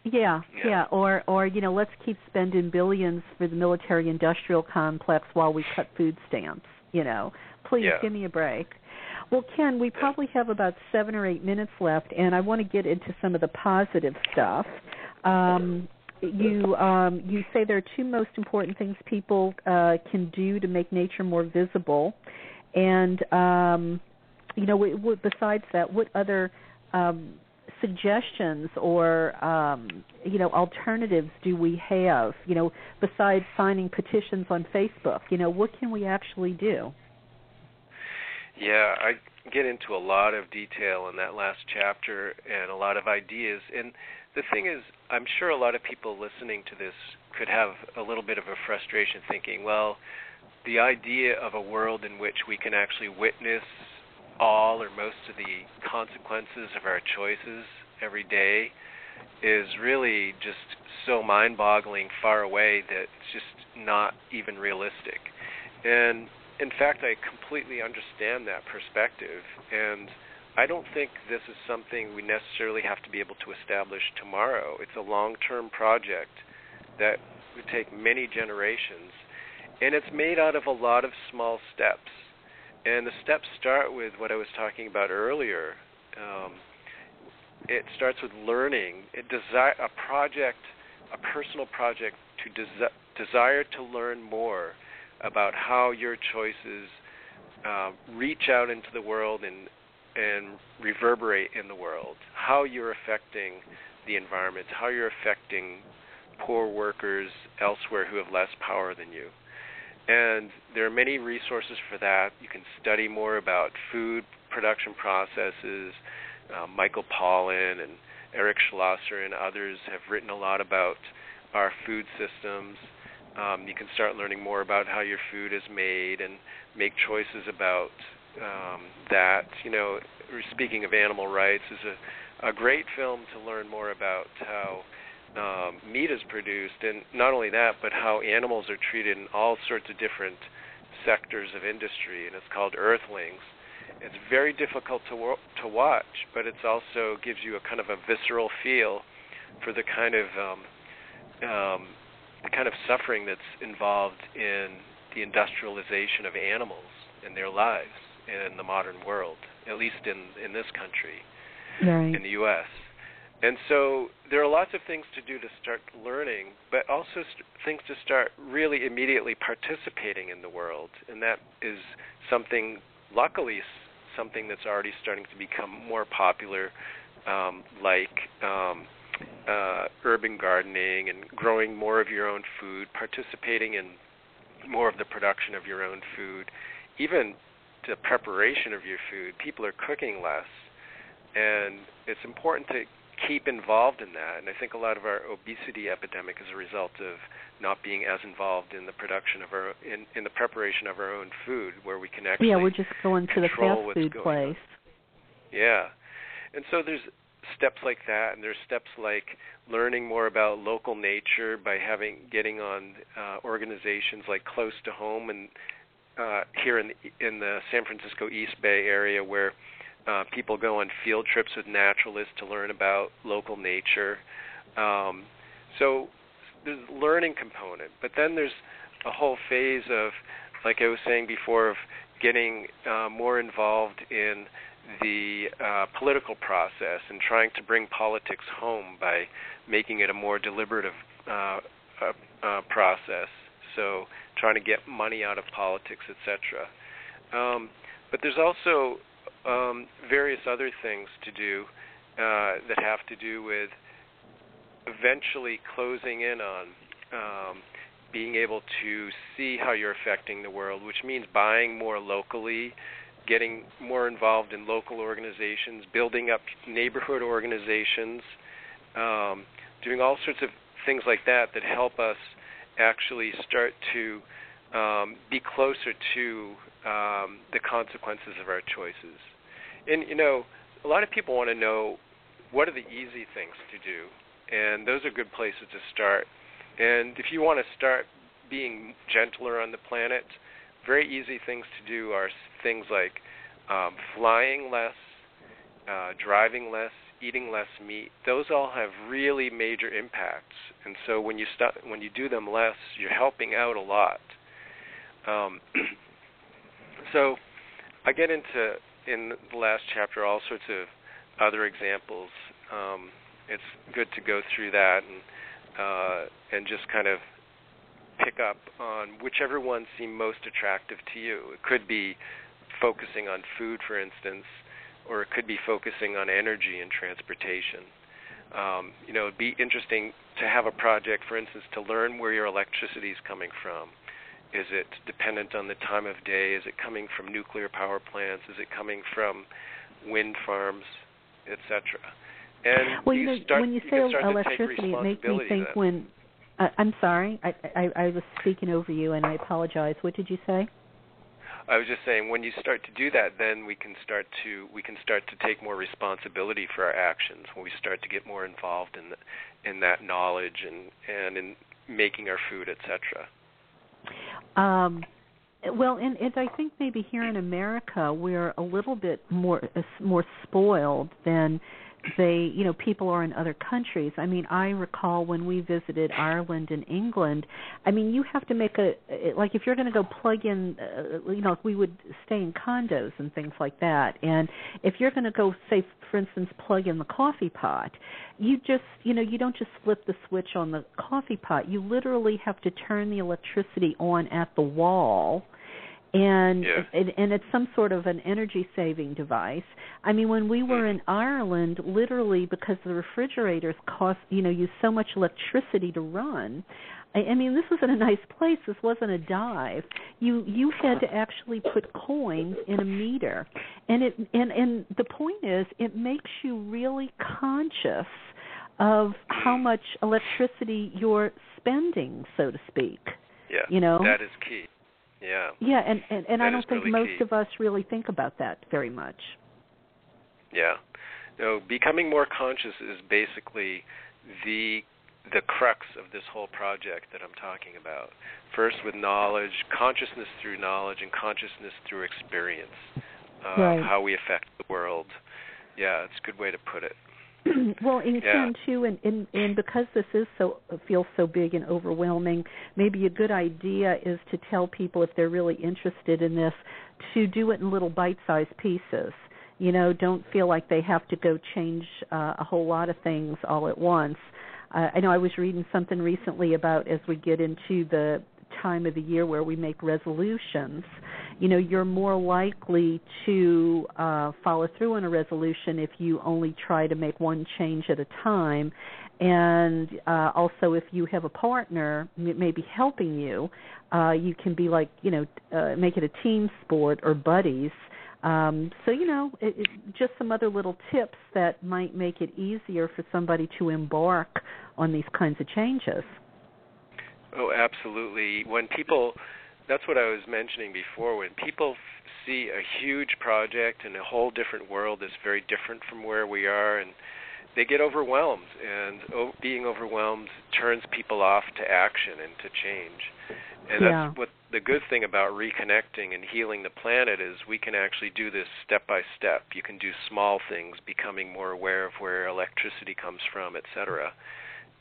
Yeah, yeah, yeah, or or you know, let's keep spending billions for the military industrial complex while we cut food stamps, you know. Please yeah. give me a break. Well, Ken, we probably have about 7 or 8 minutes left and I want to get into some of the positive stuff. Um you um, you say there are two most important things people uh, can do to make nature more visible, and um, you know, besides that, what other um, suggestions or um, you know alternatives do we have? You know, besides signing petitions on Facebook, you know, what can we actually do? Yeah, I get into a lot of detail in that last chapter and a lot of ideas. And the thing is, I'm sure a lot of people listening to this could have a little bit of a frustration thinking, well, the idea of a world in which we can actually witness all or most of the consequences of our choices every day is really just so mind boggling far away that it's just not even realistic. And in fact, I completely understand that perspective. And I don't think this is something we necessarily have to be able to establish tomorrow. It's a long term project that would take many generations, and it's made out of a lot of small steps. And the steps start with what I was talking about earlier. Um, it starts with learning. It desi- a project, a personal project to desi- desire to learn more about how your choices uh, reach out into the world and and reverberate in the world, how you're affecting the environment, how you're affecting poor workers elsewhere who have less power than you. And there are many resources for that. You can study more about food production processes. Uh, Michael Pollan and Eric Schlosser and others have written a lot about our food systems. Um, you can start learning more about how your food is made and make choices about um, that. You know, speaking of animal rights, is a, a great film to learn more about how um, meat is produced, and not only that, but how animals are treated in all sorts of different sectors of industry, and it's called Earthlings. It's very difficult to wo- to watch, but it's also gives you a kind of a visceral feel for the kind of um, um, the kind of suffering that's involved in the industrialization of animals and their lives in the modern world, at least in in this country, right. in the U.S. And so there are lots of things to do to start learning, but also st- things to start really immediately participating in the world, and that is something, luckily, something that's already starting to become more popular, um, like. Um, uh, urban gardening and growing more of your own food, participating in more of the production of your own food, even the preparation of your food. People are cooking less, and it's important to keep involved in that. And I think a lot of our obesity epidemic is a result of not being as involved in the production of our in, in the preparation of our own food, where we can actually yeah, we're just going to the fast food place. On. Yeah, and so there's steps like that, and there's steps like learning more about local nature by having getting on uh, organizations like Close to Home and uh, here in the, in the San Francisco East Bay area where uh, people go on field trips with naturalists to learn about local nature. Um, so there's learning component, but then there's a whole phase of, like I was saying before, of getting uh, more involved in the uh, political process and trying to bring politics home by making it a more deliberative uh, uh, uh process. So trying to get money out of politics, etc. Um, but there's also um, various other things to do uh, that have to do with eventually closing in on um, being able to see how you're affecting the world, which means buying more locally, getting more involved in local organizations, building up neighborhood organizations, um, doing all sorts of things like that that help us actually start to um, be closer to um, the consequences of our choices. And you know, a lot of people want to know what are the easy things to do, and those are good places to start. And if you want to start being gentler on the planet, very easy things to do are things like um, flying less, uh, driving less, eating less meat. Those all have really major impacts. And so when you stop, when you do them less, you're helping out a lot. Um, so I get into in the last chapter all sorts of other examples. Um, it's good to go through that and uh, and just kind of pick up on whichever ones seem most attractive to you. It could be focusing on food, for instance, or it could be focusing on energy and transportation. Um, you know, it'd be interesting to have a project, for instance, to learn where your electricity is coming from. Is it dependent on the time of day? Is it coming from nuclear power plants? Is it coming from wind farms, etc.? And well, you, know, start, when you you say electricity, it makes me think when uh, I'm sorry, I, I I was speaking over you, and I apologize. What did you say? I was just saying when you start to do that, then we can start to we can start to take more responsibility for our actions. When we start to get more involved in the, in that knowledge and and in making our food, etc. Um, well, and, and I think maybe here in America we're a little bit more uh, more spoiled than they you know people are in other countries. I mean i recall when we visited ireland and england i mean you have to make a like if you're going to go plug in uh, you know we would stay in condos and things like that. And if you're going to go say for instance plug in the coffee pot you just you know you don't just flip the switch on the coffee pot. You literally have to turn the electricity on at the wall and yeah. it, and it's some sort of an energy saving device. I mean, when we were mm-hmm. in Ireland, literally because the refrigerators cost you know use so much electricity to run. I, I mean, this was in a nice place. This wasn't a dive. You you had to actually put coins in a meter, and it and and the point is, it makes you really conscious of how mm-hmm. much electricity you're spending, so to speak. Yeah, you know that is key. Yeah. Yeah, and and, and I don't think really most key. of us really think about that very much. Yeah. No, becoming more conscious is basically the the crux of this whole project that I'm talking about. First with knowledge, consciousness through knowledge and consciousness through experience. Uh, Right. how we affect the world. Yeah, it's a good way to put it. well, and Yeah. Ken too, and, and and because this is so feels so big and overwhelming, maybe a good idea is to tell people if they're really interested in this to do it in little bite-sized pieces. You know, don't feel like they have to go change uh, a whole lot of things all at once. Uh, I know I was reading something recently about as we get into the time of the year where we make resolutions you know you're more likely to uh, follow through on a resolution if you only try to make one change at a time. And uh, also if you have a partner maybe helping you uh, you can be like you know uh, make it a team sport or buddies. Um, so you know it, it, just some other little tips that might make it easier for somebody to embark on these kinds of changes Oh, absolutely. When people, that's what I was mentioning before, when people see a huge project in a whole different world that's very different from where we are, and they get overwhelmed, and o- being overwhelmed turns people off to action and to change. And Yeah. that's what the good thing about reconnecting and healing the planet is we can actually do this step by step. You can do small things, becoming more aware of where electricity comes from, etc.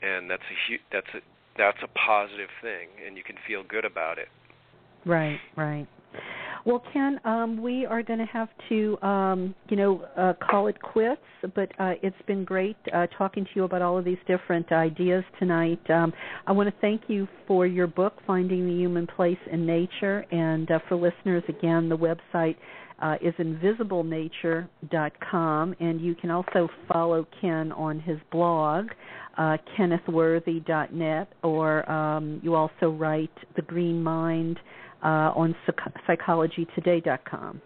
And that's a hu- that's a that's a positive thing, and you can feel good about it. Right, right. Well, Ken, um, we are going to have to, um, you know, uh, call it quits. But uh, it's been great uh, talking to you about all of these different ideas tonight. Um, I want to thank you for your book, Finding the Human Place in Nature, and uh, for listeners, again, the website uh, is invisiblenature.com, and you can also follow Ken on his blog, uh, kennethworthy.net, or um, you also write The Green Mind uh, on psych- psychologytoday.com.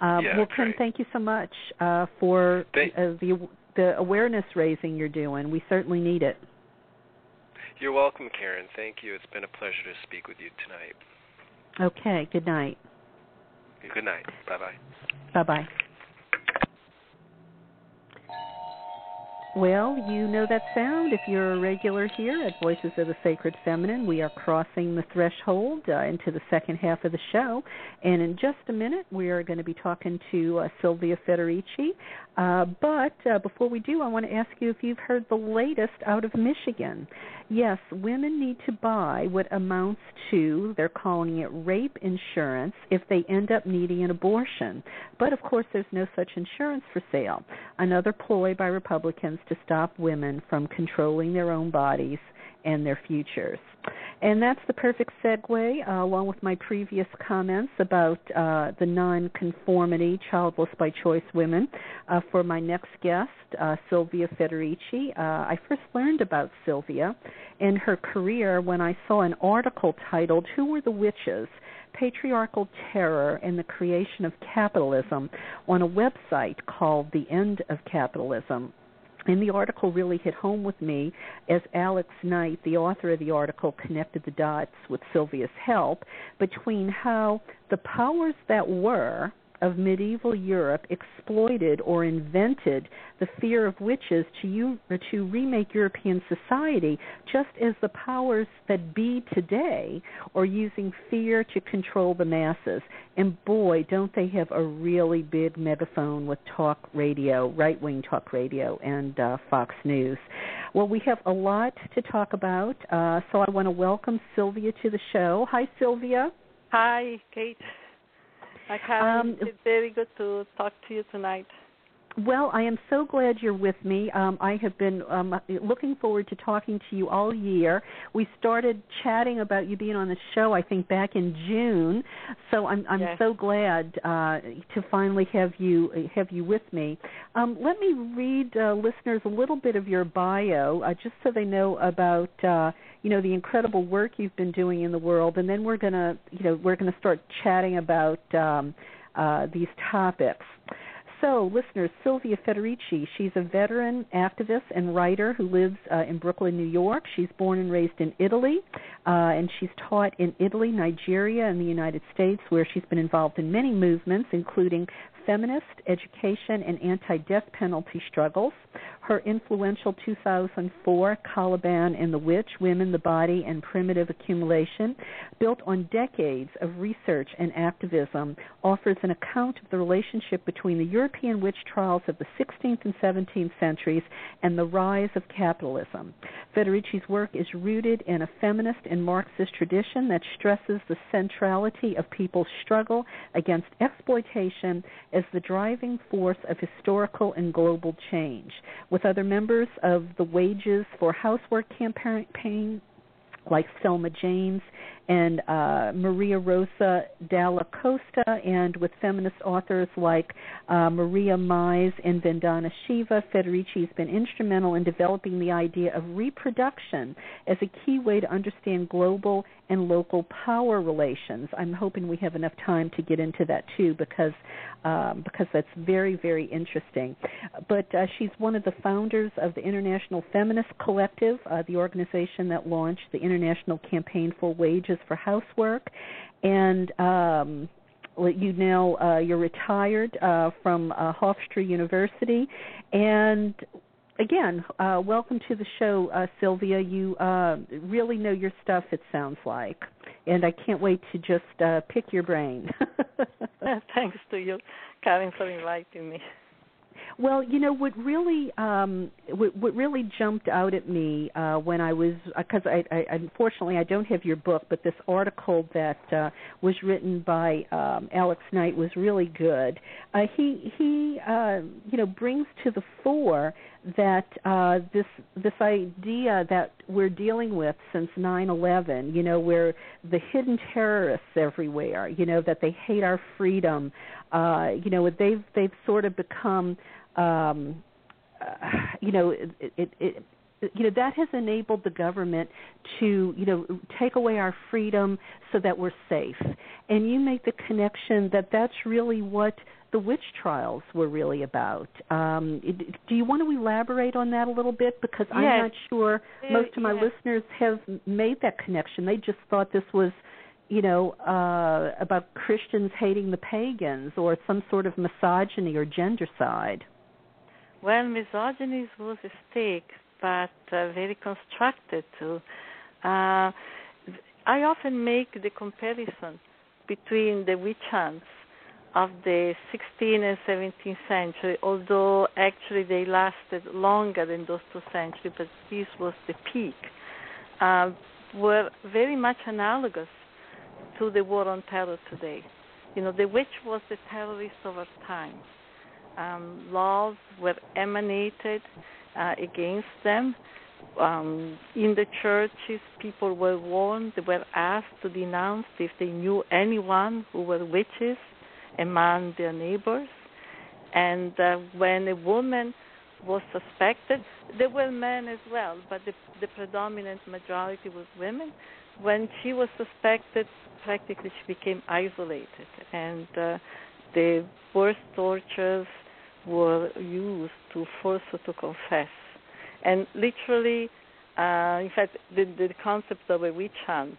Uh, Yeah, well, Ken, thank you so much uh, for Thank- uh, the the awareness raising you're doing. We certainly need it. You're welcome, Karen. Thank you. It's been a pleasure to speak with you tonight. Okay. Good night. Good night. Bye bye. Bye bye. Well, you know that sound if you're a regular here at Voices of the Sacred Feminine. We are crossing the threshold uh, into the second half of the show. And in just a minute, we are going to be talking to uh, Sylvia Federici. Uh, but uh, before we do, I want to ask you if you've heard the latest out of Michigan. Yes, women need to buy what amounts to, they're calling it rape insurance, if they end up needing an abortion. But of course, there's no such insurance for sale. Another ploy by Republicans to stop women from controlling their own bodies and their futures. And that's the perfect segue, uh, along with my previous comments about uh, the nonconformity, childless by choice women, uh, for my next guest, uh, Sylvia Federici. Uh, I first learned about Sylvia and her career when I saw an article titled Who Were the Witches? Patriarchal Terror and the Creation of Capitalism on a website called The End of Capitalism and the article really hit home with me. As Alex Knight, the author of the article, connected the dots with Sylvia's help between how the powers that were of medieval Europe exploited or invented the fear of witches to to remake European society, just as the powers that be today are using fear to control the masses. And boy, don't they have a really big megaphone with talk radio, right wing talk radio, and uh, Fox News. Well, we have a lot to talk about, uh, so I want to welcome Sylvia to the show. Hi, Sylvia. Hi, Kate. Karen. Um, it's very good to talk to you tonight. Well, I am so glad you're with me. Um, I have been um, looking forward to talking to you all year. We started chatting about you being on the show, I think, back in June. So I'm I'm yes. so glad uh, to finally have you have you with me. Um, let me read uh, listeners a little bit of your bio, uh, just so they know about uh, you know the incredible work you've been doing in the world, and then we're gonna you know we're gonna start chatting about um, uh, these topics. So, listeners, Sylvia Federici, she's a veteran activist and writer who lives uh, in Brooklyn, New York. She's born and raised in Italy, uh, and she's taught in Italy, Nigeria, and the United States, where she's been involved in many movements, including feminist, education, and anti death penalty struggles. Her influential 2004 Caliban and the Witch Women, the Body, and Primitive Accumulation, built on decades of research and activism, offers an account of the relationship between the European witch trials of the 16th and 17th centuries and the rise of capitalism. Federici's work is rooted in a feminist and Marxist tradition that stresses the centrality of people's struggle against exploitation as the driving force of historical and global change. With other members of the Wages for Housework campaign, like Selma James and uh, Maria Rosa Dalla Costa, and with feminist authors like uh, Maria Mies and Vandana Shiva, Federici has been instrumental in developing the idea of reproduction as a key way to understand global and local power relations. I'm hoping we have enough time to get into that too, because um, because that's very very interesting. But uh, she's one of the founders of the International Feminist Collective, uh, the organization that launched the International Campaign for Wages for housework, and um, you now uh, you're retired uh, from uh, Hofstra University, and again, uh, welcome to the show, uh, Sylvia. You uh, really know your stuff. It sounds like, and I can't wait to just uh, pick your brain. Thanks to you, Karen, for inviting me. Well, you know what really um, what, what really jumped out at me uh, when I was because uh, I, I unfortunately I don't have your book, but this article that uh, was written by um, Alex Knight was really good. Uh, he he uh, you know brings to the fore that uh, this this idea that we're dealing with since 9/11, you know, where the hidden terrorists everywhere, you know, that they hate our freedom, uh, you know, they've they've sort of become um, uh, you know, it, it, it you know that has enabled the government to you know take away our freedom so that we're safe. And you make the connection that that's really what the witch trials were really about. Um, do you want to elaborate on that a little bit? Because yes. I'm not sure most of my yes. listeners have made that connection. They just thought this was, you know, uh, about Christians hating the pagans or some sort of misogyny or gender side. Well, misogyny was a stake, but uh, very constructed too. Uh, I often make the comparison between the witch hunts of the 16th and 17th century, although actually they lasted longer than those two centuries, but this was the peak, uh, were very much analogous to the war on terror today. You know, the witch was the terrorist of our time. Um, laws were emanated uh, against them. Um, in the churches, people were warned, they were asked to denounce if they knew anyone who were witches among their neighbors. And uh, when a woman was suspected, there were men as well, but the, the predominant majority was women. When she was suspected, practically she became isolated, and uh, the worst tortures were used to force her to confess. And literally, uh, in fact, the, the concept of a witch hunt,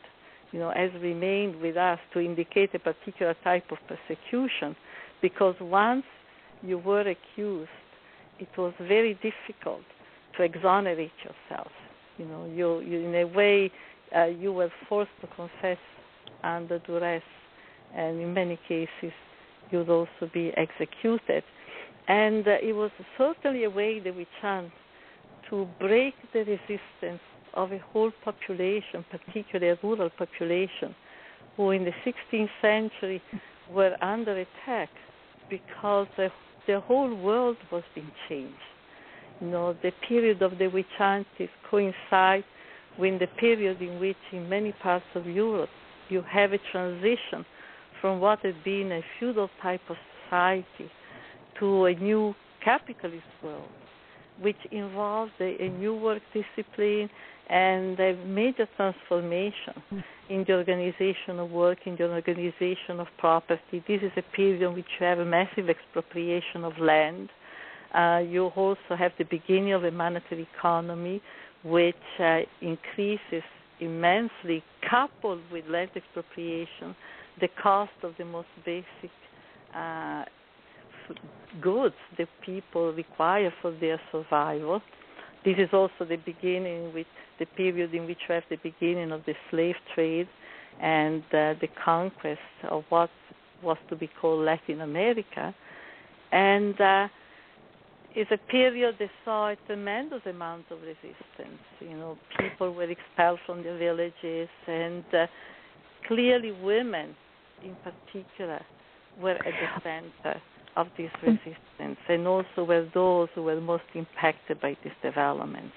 you know, has remained with us to indicate a particular type of persecution, because once you were accused, it was very difficult to exonerate yourself. You know, you, you in a way, uh, you were forced to confess under duress, and in many cases, you'd also be executed. And uh, it was certainly a way that we chant to break the resistance of a whole population, particularly a rural population, who in the 16th century were under attack because the, the whole world was being changed. You know, the period of the witch hunts coincides with the period in which, in many parts of Europe, you have a transition from what had been a feudal type of society to a new capitalist world, which involves a, a new work discipline and a major transformation in the organization of work, in the organization of property. This is a period in which you have a massive expropriation of land. Uh, you also have the beginning of a monetary economy, which uh, increases immensely, coupled with land expropriation, the cost of the most basic uh, goods that people require for their survival. This is also the beginning with the period in which we have the beginning of the slave trade and uh, the conquest of what was to be called Latin America. And uh, it's a period that saw a tremendous amount of resistance. You know, people were expelled from their villages, and uh, clearly women, in particular, were at the center of this resistance, and also were those who were most impacted by these developments.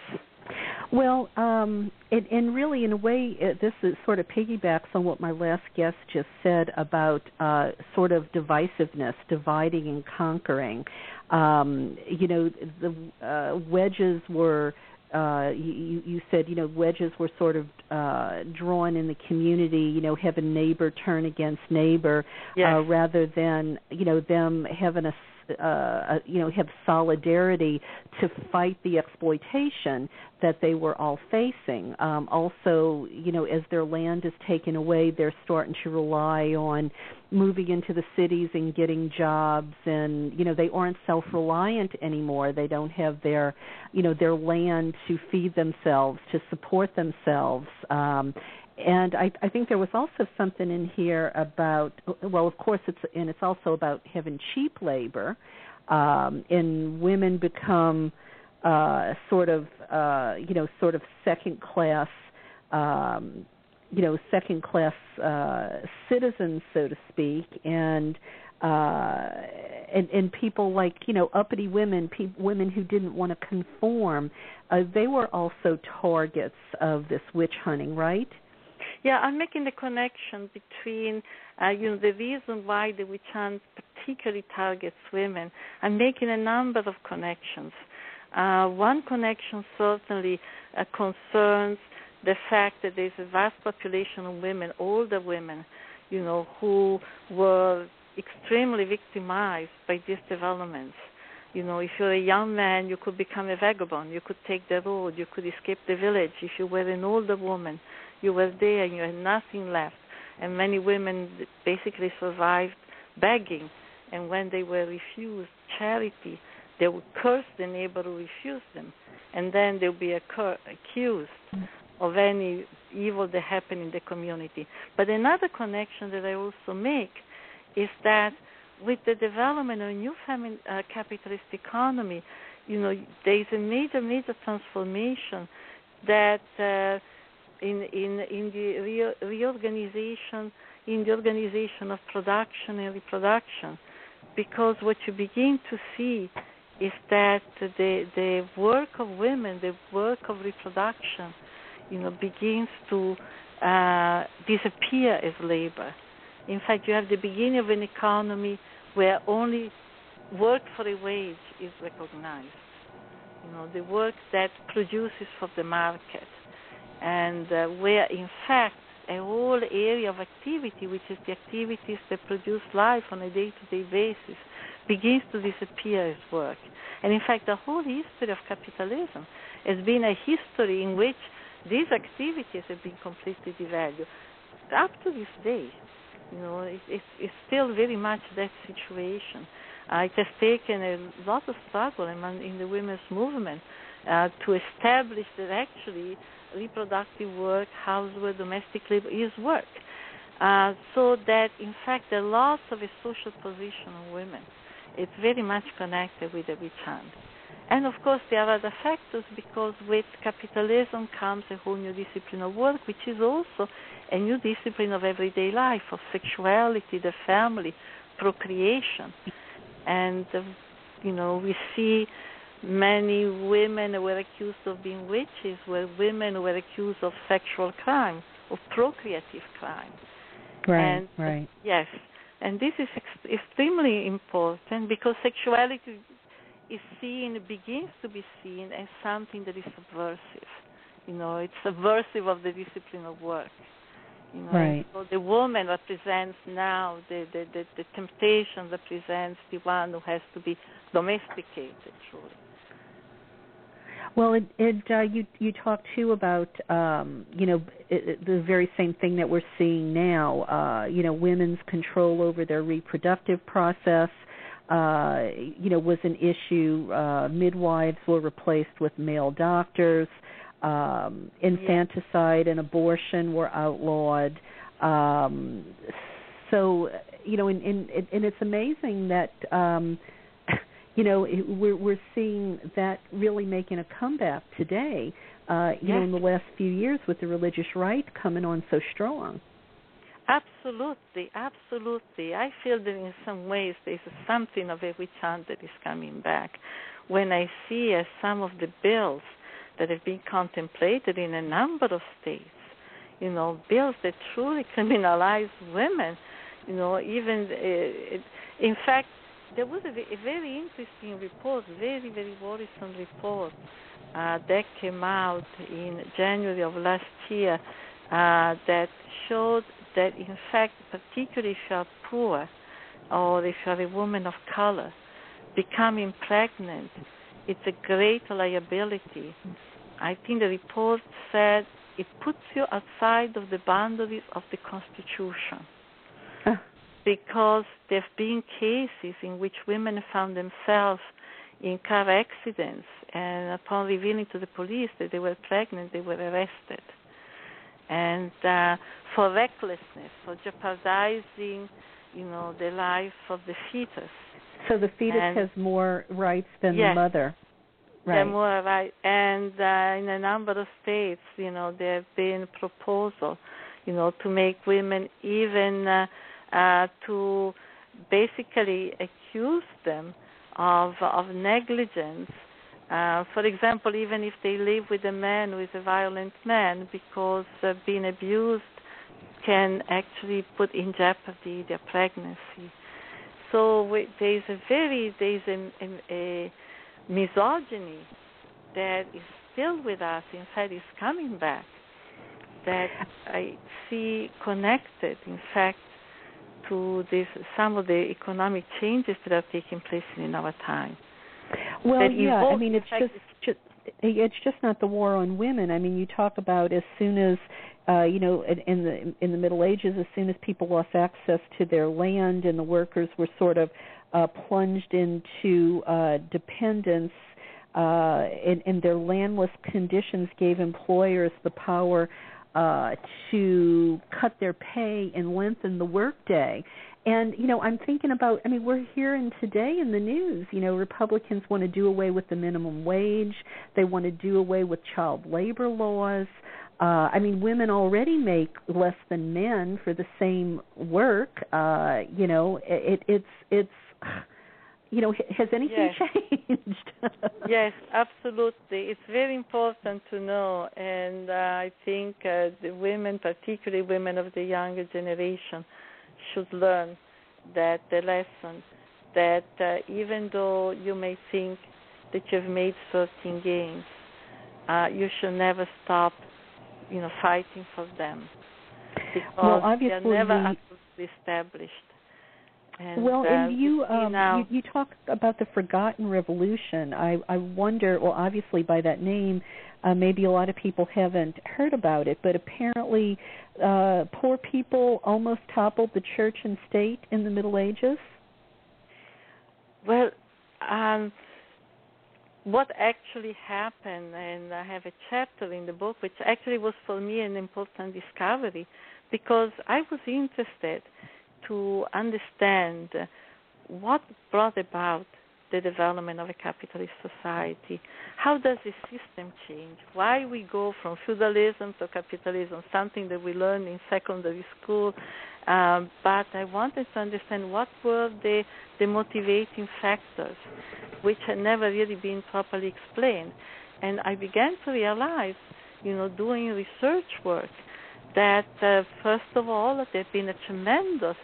Well, um, and, and really, in a way, it, this is sort of piggybacks on what my last guest just said about uh, sort of divisiveness, dividing and conquering. Um, you know, the uh, wedges were. Uh, you, you said, you know, wedges were sort of uh, drawn in the community. You know, having neighbor turn against neighbor, yes. uh, rather than you know them having a uh, you know have solidarity to fight the exploitation that they were all facing. Um, also, you know, as their land is taken away, they're starting to rely on moving into the cities and getting jobs, and you know they aren't self-reliant anymore. They don't have their, you know, their land to feed themselves, to support themselves. Um, and I, I think there was also something in here about well, of course, it's and it's also about having cheap labor, um, and women become uh, sort of uh, you know sort of second class. Um, you know, second class uh, citizens, so to speak, and uh, and, and people like you know uppity women, pe- women who didn't want to conform, uh, they were also targets of this witch hunting, right? Yeah, I'm making the connection between, uh, you know, the reason why the witch hunt particularly targets women. I'm making a number of connections. Uh, one connection certainly uh, concerns the fact that there's a vast population of women, older women, you know, who were extremely victimized by these developments. You know, if you're a young man, you could become a vagabond. You could take the road. You could escape the village. If you were an older woman, you were there and you had nothing left. And many women basically survived begging. And when they were refused charity, they would curse the neighbor who refused them. And then they would be accused of any evil that happened in the community. But another connection that I also make is that with the development of a new family, uh, capitalist economy, you know, there is a major, major transformation that uh, in in in the re- reorganization in the organization of production and reproduction, because what you begin to see is that the the work of women, the work of reproduction, you know, begins to uh, disappear as labor. In fact, you have the beginning of an economy where only work for a wage is recognized. You know, the work that produces for the market, and uh, where in fact a whole area of activity, which is the activities that produce life on a day-to-day basis, begins to disappear as work. And in fact, the whole history of capitalism has been a history in which these activities have been completely devalued. Up to this day, you know, it, it, it's still very much that situation. Uh, it has taken a lot of struggle in the women's movement uh, to establish that actually reproductive work, housework, domestic labor is work. Uh, so that in fact the loss of a social position of women it's very much connected with the hand. And of course, there are other factors because with capitalism comes a whole new discipline of work, which is also a new discipline of everyday life, of sexuality, the family, procreation. And, uh, you know, we see many women who were accused of being witches were women were accused of sexual crime, of procreative crime. Right, and, right. Yes. And this is ex- extremely important because sexuality is seen, begins to be seen as something that is subversive. You know, it's subversive of the discipline of work. You know, right. so the woman represents now the, the, the, the temptation represents the one who has to be domesticated, truly. Well, it, it uh, you you talk too about um, you know it, it, the very same thing that we're seeing now. Uh, you know, women's control over their reproductive process. Uh, you know, was an issue. Uh, midwives were replaced with male doctors. Um, infanticide and abortion were outlawed. Um, so, you know, and, and, and it's amazing that um, you know we're we're seeing that really making a comeback today uh you yes. know in the last few years with the religious right coming on so strong absolutely absolutely. I feel that in some ways there's something of every hunt that is coming back. When i see uh, some of the bills that have been contemplated in a number of states you know bills that truly criminalize women you know even uh, in fact there was a, a, very interesting report, very, very worrisome report uh, that came out in January of last year uh, that showed that, in fact, particularly if you are poor or if you are a woman of color, becoming pregnant, it's a great liability. I think the report said it puts you outside of the boundaries of the Constitution because there have been cases in which women found themselves in car accidents, and upon revealing to the police that they were pregnant, they were arrested. And uh, for recklessness, for jeopardizing, you know, the life of the fetus. So the fetus and, has more rights than yes, the mother. Right. more right. And uh, in a number of states, you know, there have been proposals, you know, to make women even uh, uh, to basically accuse them of of negligence. Uh, for example, even if they live with a man who is a violent man, because uh, being abused can actually put in jeopardy their pregnancy. So we, there is a very there is a, a, a misogyny that is still with us. In fact, is coming back. That I see connected. In fact, to this some of the economic changes that are taking place in our time. Well, yeah, I mean, it's just, just it's just not the war on women. I mean, you talk about as soon as uh, you know, in, in the in the Middle Ages, as soon as people lost access to their land and the workers were sort of uh, plunged into uh, dependence, uh, and, and their landless conditions gave employers the power uh, to cut their pay and lengthen the workday. And you know, I'm thinking about. I mean, we're hearing today in the news. You know, Republicans want to do away with the minimum wage. They want to do away with child labor laws. Uh, I mean, women already make less than men for the same work. Uh, you know, it, it's it's you know, has anything yes. changed? yes, absolutely. It's very important to know, and uh, I think uh, the women, particularly women of the younger generation, should learn that the lesson that uh, even though you may think that you've made certain gains, uh, you should never stop, you know, fighting for them because well, they're never absolutely established. And, well, uh, and you, um, you you talk about the forgotten revolution. I I wonder. Well, obviously by that name, uh, maybe a lot of people haven't heard about it, but apparently, uh, poor people almost toppled the church and state in the Middle Ages. Well, um, what actually happened, and I have a chapter in the book which actually was for me an important discovery because I was interested to understand what brought about the development of a capitalist society. How does the system change? Why we go from feudalism to capitalism, something that we learn in secondary school. Um, but I wanted to understand what were the, the motivating factors, which had never really been properly explained. And I began to realize, you know, doing research work, that uh, first of all, there had been a tremendous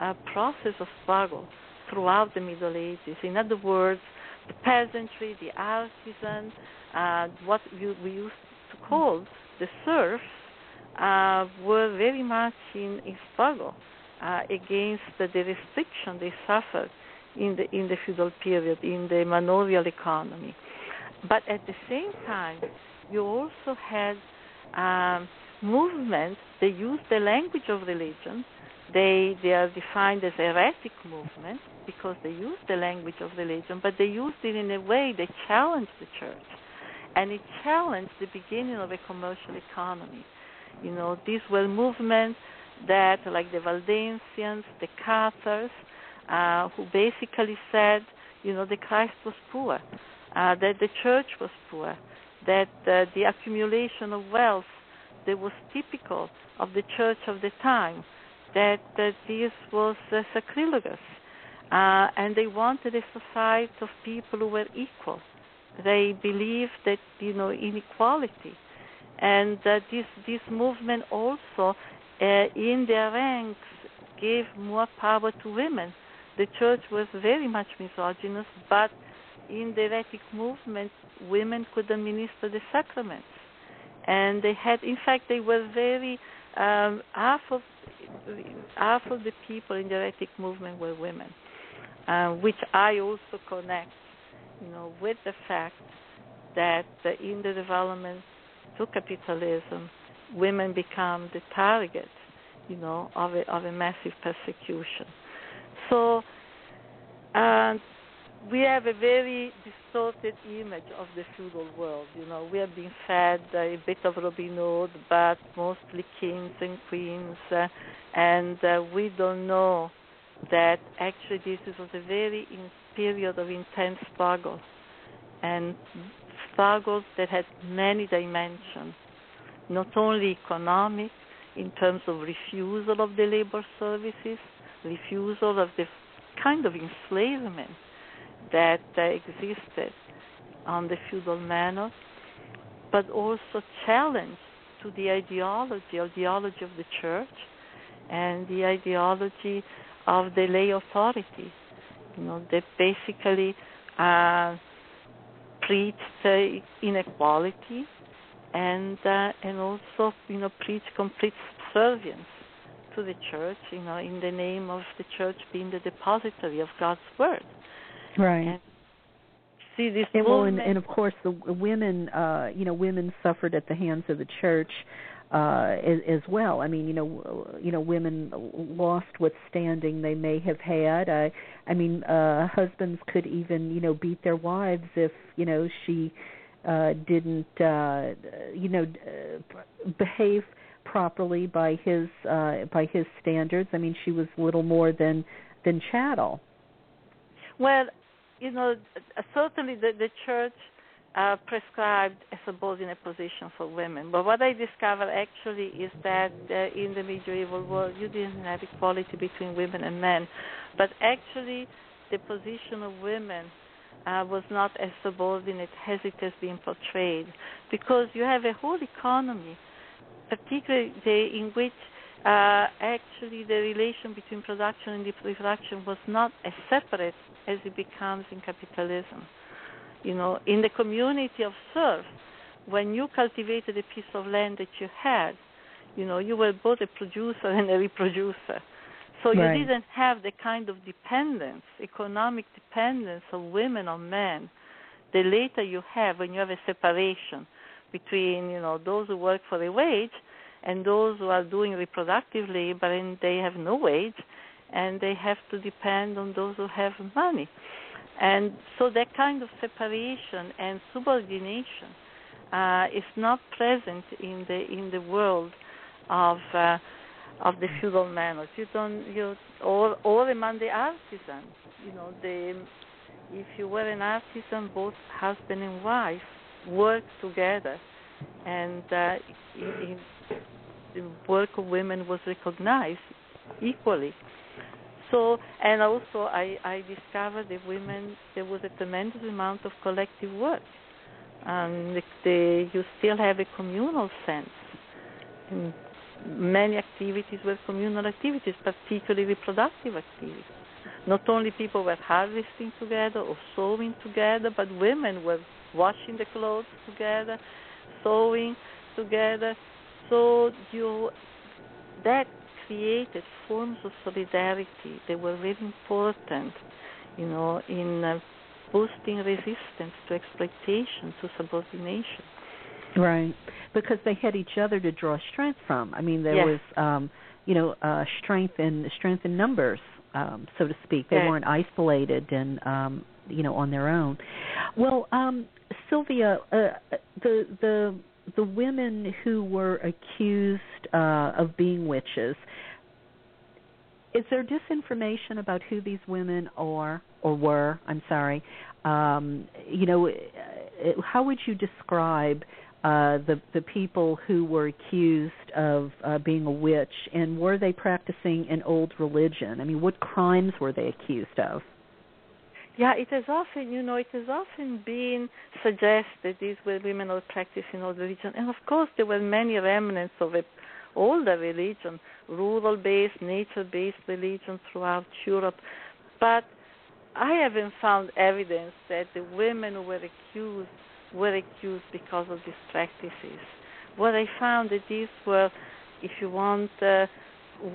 uh, process of struggle throughout the Middle Ages. In other words, the peasantry, the artisan, uh, what we, we, used to call the serfs, uh, were very much in, in struggle uh, against the, the, restriction they suffered in the in the feudal period, in the manorial economy. But at the same time, you also had um, movements that used the language of religion they they are defined as heretic movement because they use the language of religion, but they used it in a way that challenged the church, and it challenged the beginning of a commercial economy. You know, these were movements that, like the Waldensians, the Cathars, uh, who basically said, you know, the Christ was poor, uh, that the church was poor, that uh, the accumulation of wealth that was typical of the church of the time that, that this was uh, sacrilegious. Uh, and they wanted a society of people who were equal. They believed that, you know, inequality. And that this, this movement also, uh, in their ranks, gave more power to women. The church was very much misogynist, but in the heretic movement, women could administer the sacraments. And they had, in fact, they were very, um, half of half of the people in the heretic movement were women, uh, which I also connect, you know, with the fact that in the development to capitalism, women become the target, you know, of a, of a massive persecution. So, uh, we have a very distorted image of the feudal world. You know, we have been fed uh, a bit of Robin Hood, but mostly kings and queens, uh, and uh, we don't know that actually this was a very in period of intense struggle, and struggles that had many dimensions, not only economic, in terms of refusal of the labor services, refusal of the kind of enslavement that uh, existed on the feudal manor, but also challenge to the ideology, ideology of the church, and the ideology of the lay authority. You know, that basically uh, preached uh, inequality and uh, and also you know preached complete subservience to the church, you know, in the name of the church being the depository of God's word. Right. And see this and, well, and, and of course the women, uh, you know, women suffered at the hands of the church uh as, as well. I mean, you know, you know, women lost what standing they may have had. I, I mean, uh husbands could even, you know, beat their wives if, you know, she uh didn't, uh you know, uh, behave properly by his uh by his standards. I mean, she was little more than than chattel. Well, you know, certainly the, the church uh, prescribed a subordinate position for women. But what I discovered actually is that uh, in the medieval world, you didn't have equality between women and men. But actually, the position of women uh, was not as subordinate as it has been portrayed, because you have a whole economy, particularly in which uh, actually the relation between production and reproduction was not as separate as it becomes in capitalism. You know, in the community of serfs, when you cultivated a piece of land that you had, you know, you were both a producer and a reproducer. So you Right. didn't have the kind of dependence, economic dependence of women on men the later you have when you have a separation between, you know, those who work for a wage and those who are doing reproductive labor and they have no wage and they have to depend on those who have money. And so that kind of separation and subordination uh, is not present in the in the world of uh, of the feudal manors. You don't you or or among the artisans. You know the if you were an artisan, both husband and wife work together, and uh, in, in the work of women was recognized equally. So, and also I, I discovered that women there was a tremendous amount of collective work. Um, the, the, you still have a communal sense. And many activities were communal activities, particularly reproductive activities. Not only people were harvesting together or sowing together, but women were washing the clothes together, sewing together. So you that created forms of solidarity that were very important, you know, in uh, boosting resistance to exploitation, to subordination. Right. Because they had each other to draw strength from. I mean, there Yes. was um, you know, uh strength in strength in numbers, um, so to speak. They Yes. weren't isolated and um, you know, on their own. Well, um Sylvia, uh, the the the women who were accused uh of being witches is there disinformation about who these women are or were? I'm sorry. Um, you know, uh, how would you describe uh, the the people who were accused of uh, being a witch, and were they practicing an old religion? I mean, what crimes were they accused of? Yeah, it has often, you know, it has often been suggested these were women who practicing old religion, and of course there were many remnants of a older religion, rural-based, nature-based religion throughout Europe, but I haven't found evidence that the women who were accused were accused because of these practices. What I found that these were, if you want, uh,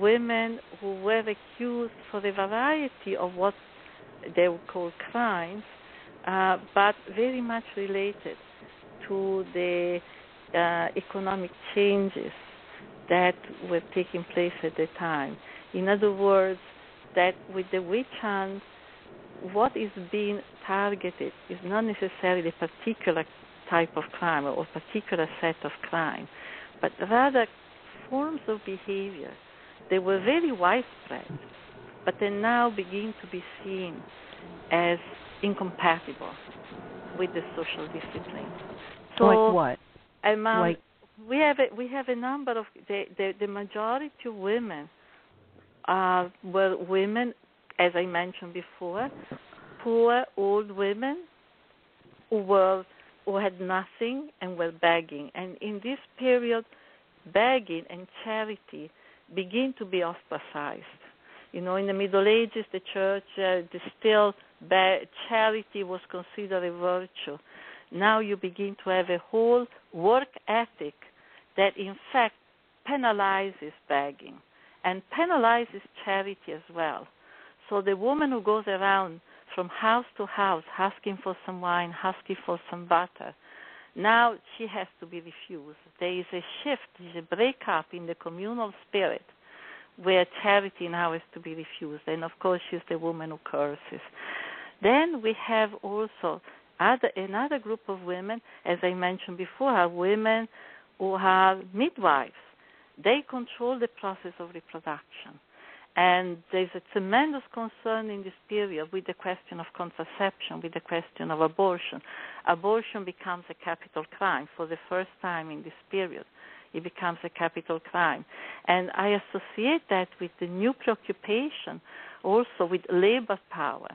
women who were accused for a variety of what they would call crimes, uh, but very much related to the uh, economic changes that were taking place at the time. In other words, that with the witch hunt, what is being targeted is not necessarily a particular type of crime or particular set of crime, but rather forms of behavior they were very widespread, but they now begin to be seen as incompatible with the social discipline. So like what? among like we have a, we have a number of the the, the majority of women uh, were women, as I mentioned before, poor old women who were who had nothing and were begging. And in this period, begging and charity begin to be ostracized. You know, in the Middle Ages, the church uh, still charity was considered a virtue. Now you begin to have a whole work ethic that, in fact, penalizes begging and penalizes charity as well. So the woman who goes around from house to house asking for some wine, asking for some butter, now she has to be refused. There is a shift, there is a breakup in the communal spirit where charity now is to be refused. And of course, she's the woman who curses. Then we have also other, another group of women, as I mentioned before, are women who are midwives. They control the process of reproduction. And there's a tremendous concern in this period with the question of contraception, with the question of abortion. Abortion becomes a capital crime for the first time in this period. It becomes a capital crime. And I associate that with the new preoccupation also with labor power,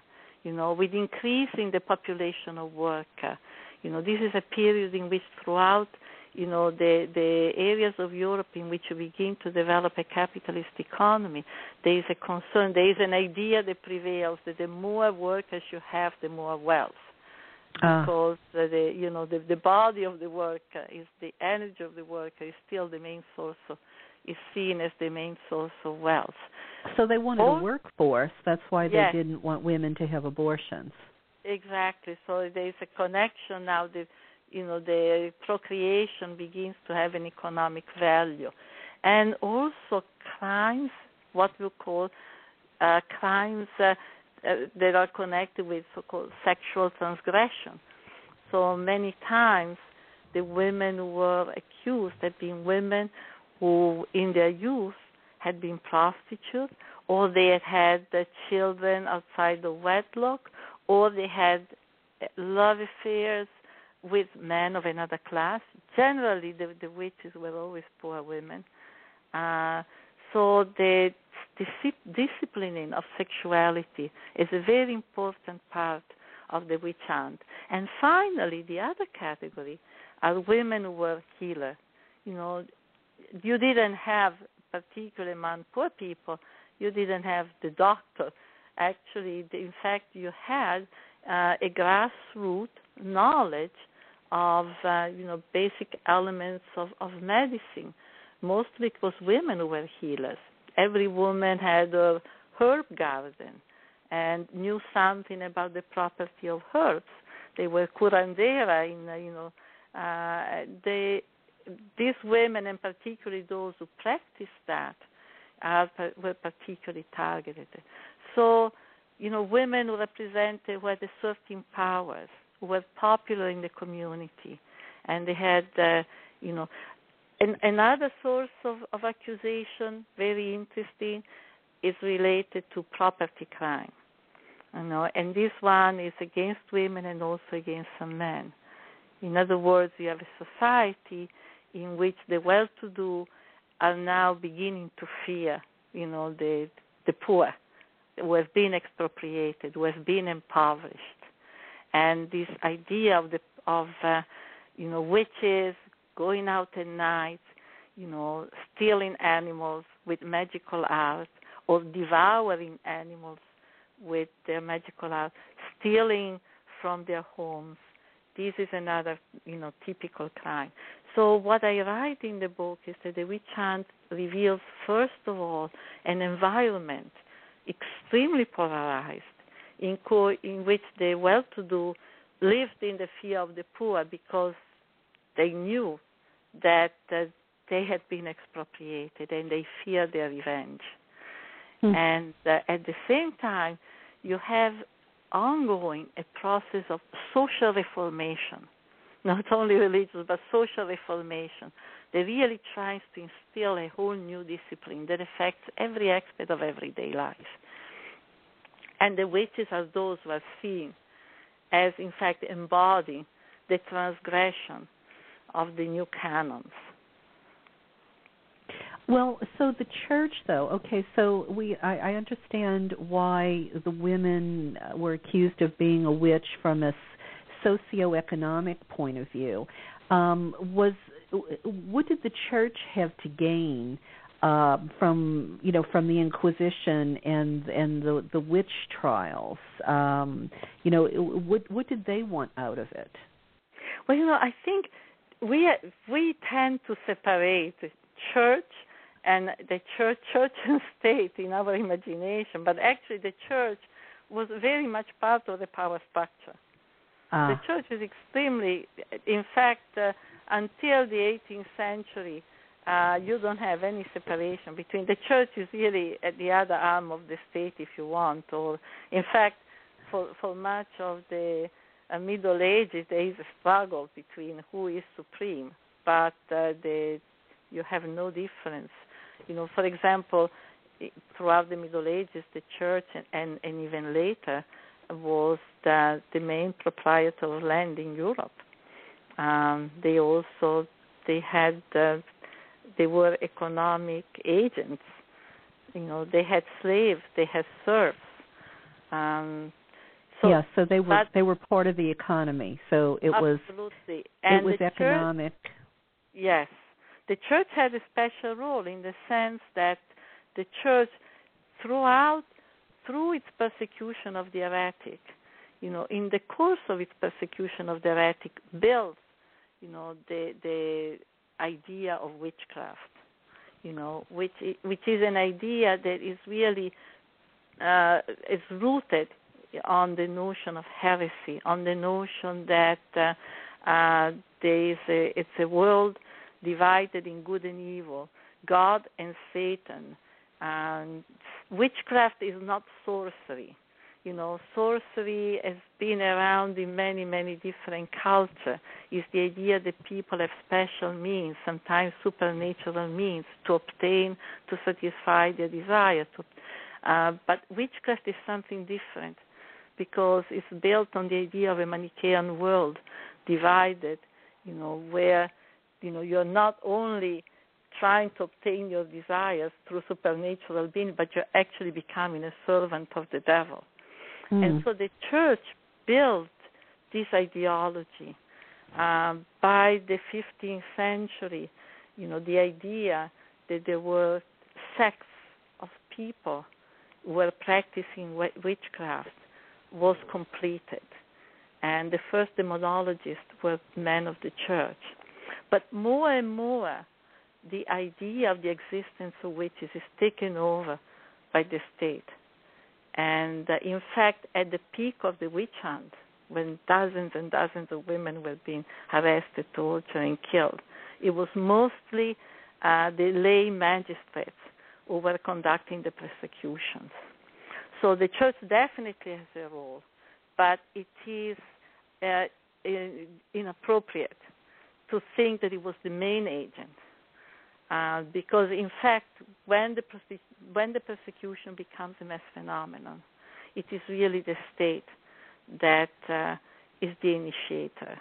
you know, with increasing the population of worker. You know, this is a period in which throughout you know the the areas of Europe in which we begin to develop a capitalist economy, there is a concern, there is an idea that prevails that the more workers you have, the more wealth. Uh. Because the you know the the body of the worker is the energy of the worker is still the main source of is seen as the main source of wealth. So they wanted a workforce. That's why they yes. didn't want women to have abortions. Exactly. So there is a connection now. The you know the procreation begins to have an economic value and also crimes what we call uh, crimes uh, uh, that are connected with so-called sexual transgression so many times the women were accused had been women who in their youth had been prostitutes or they had had the children outside the wedlock or they had love affairs with men of another class. Generally, the, the witches were always poor women. Uh, so the disciplining of sexuality is a very important part of the witch hunt. And finally, the other category are women who were healers. You know, you didn't have, particularly among poor people, you didn't have the doctor. Actually, in fact, you had uh, a grassroots knowledge of uh, you know basic elements of, of medicine. Mostly was women were healers. Every woman had a herb garden and knew something about the property of herbs. They were curandera in uh, you know uh, they these women and particularly those who practiced that are, were particularly targeted. So you know women who represented were the certain powers who were popular in the community, and they had, uh, you know, an, another source of, of accusation, very interesting, is related to property crime. You know, and this one is against women and also against some men. In other words, you have a society in which the well-to-do are now beginning to fear, you know, the the poor who have been expropriated, who have been impoverished and this idea of the of uh, you know witches going out at night, you know stealing animals with magical art or devouring animals with their magical art, stealing from their homes. This is another you know typical crime. So what I write in the book is that the witch hunt reveals first of all an environment extremely polarized in, co- in which the well-to-do lived in the fear of the poor because they knew that uh, they had been expropriated and they feared their revenge. Mm. And uh, at the same time, you have ongoing a process of social reformation, not only religious but social reformation. They really tries to instill a whole new discipline that affects every aspect of everyday life and the witches are those who are seen as, in fact, embodying the transgression of the new canons. Well, so the church, though, okay, so we I, I understand why the women were accused of being a witch from a socioeconomic point of view. Um, was what did the church have to gain uh, from you know from the Inquisition and and the the witch trials. Um, you know, what what did they want out of it? Well, you know, I think we we tend to separate church and the church, church and state in our imagination, but actually the church was very much part of the power structure. Uh, the church is extremely, in fact, uh, until the 18th century, uh, you don't have any separation between the church is really at the other arm of the state, if you want, or in fact, for for much of the uh, Middle Ages, there is a struggle between who is supreme, but uh, the you have no difference. You know, for example, throughout the Middle Ages, the church and, and, and even later was the, the main proprietor of land in Europe. Um, they also they had uh, they were economic agents. You know, they had slaves, they had serfs. Um, so, yeah, so they were they were part of the economy. So it absolutely. was and it was economic. Church, yes, the church had a special role in the sense that the church, throughout through its persecution of the heretic, you know, in the course of its persecution of the heretic, built, you know, the the idea of witchcraft, you know, which which is an idea that is really uh, is rooted on the notion of heresy, on the notion that uh, uh, there is a, it's a world divided in good and evil, God and Satan. And witchcraft is not sorcery. You know, sorcery has been around in many, many different cultures. Is the idea that people have special means, sometimes supernatural means, to obtain, to satisfy their desire. To, uh, but witchcraft is something different because it's built on the idea of a Manichaean world, divided. You know, where you know you're not only trying to obtain your desires through supernatural being, but you're actually becoming a servant of the devil. Mm. And so the church built this ideology. Um, by the 15th century, you know, the idea that there were sects of people who were practicing witchcraft was completed. And the first demonologists were men of the church. But more and more, the idea of the existence of witches is taken over by the state. And uh, in fact, at the peak of the witch hunt, when dozens and dozens of women were being arrested, tortured, and killed, it was mostly uh, the lay magistrates who were conducting the persecutions. So the church definitely has a role, but it is uh, inappropriate to think that it was the main agent. Uh, because in fact, when the when the persecution becomes a mass phenomenon, it is really the state that uh, is the initiator.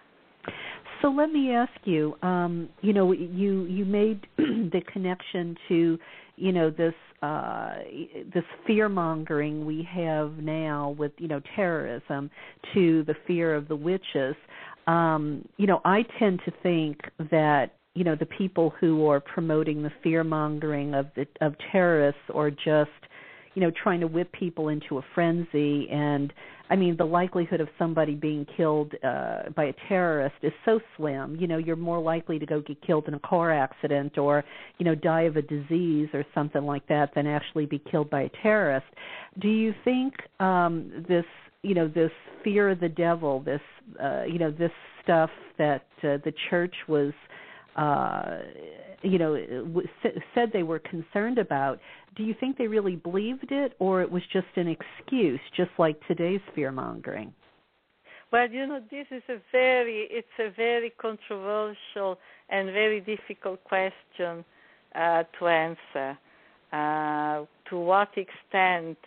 So let me ask you, um, you know, you you made the connection to, you know, this uh, this fear mongering we have now with you know terrorism to the fear of the witches. Um, you know, I tend to think that you know the people who are promoting the fear mongering of the of terrorists or just you know trying to whip people into a frenzy and i mean the likelihood of somebody being killed uh by a terrorist is so slim. You know you're more likely to go get killed in a car accident or you know die of a disease or something like that than actually be killed by a terrorist. Do you think um this you know this fear of the devil this uh you know this stuff that uh, the church was uh, you know, said they were concerned about. Do you think they really believed it, or it was just an excuse, just like today's fear mongering? Well, you know, this is a very it's a very controversial and very difficult question uh, to answer. Uh, to what extent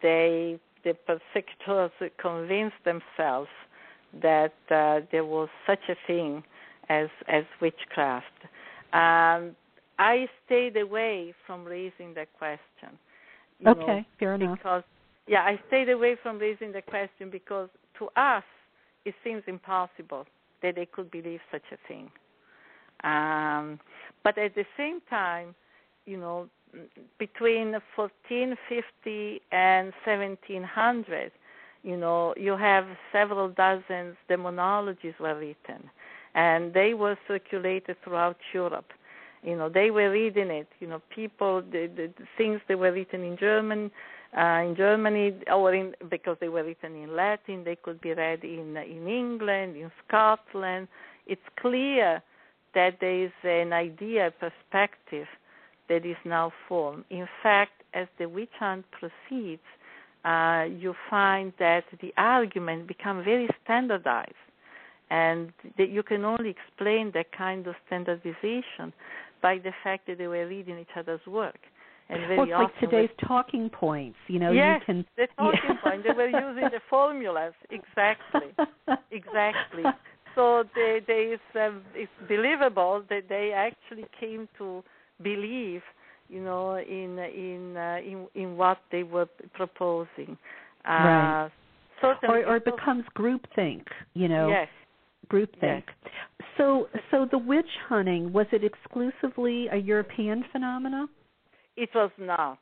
they the persecutors convinced themselves that uh, there was such a thing as as witchcraft. Um, I stayed away from raising the question. okay, know, fair enough. Because yeah, I stayed away from raising the question because to us it seems impossible that they could believe such a thing. Um, but at the same time, you know, between 1450 and 1700, you know, you have several dozens demonologies were written and they were circulated throughout Europe. You know, they were reading it. You know, people, the, the, the things that were written in German, uh, in Germany, or in because they were written in Latin, they could be read in in England, in Scotland. It's clear that there is an idea, a perspective that is now formed. In fact, as the witch hunt proceeds, uh, you find that the argument become very standardized, and that you can only explain that kind of standardization by the fact that they were reading each other's work. And very well, it's often like today's talking points. You know, yes, you can. the talking yeah. point. They were using the formulas exactly, exactly. So they, they is, um, it's believable that they actually came to believe, you know, in in uh, in in what they were proposing. Uh, right. Certainly, or, or it becomes groupthink. You know. Yes. Groupthink. So, so the witch hunting was it exclusively a European phenomenon? It was not.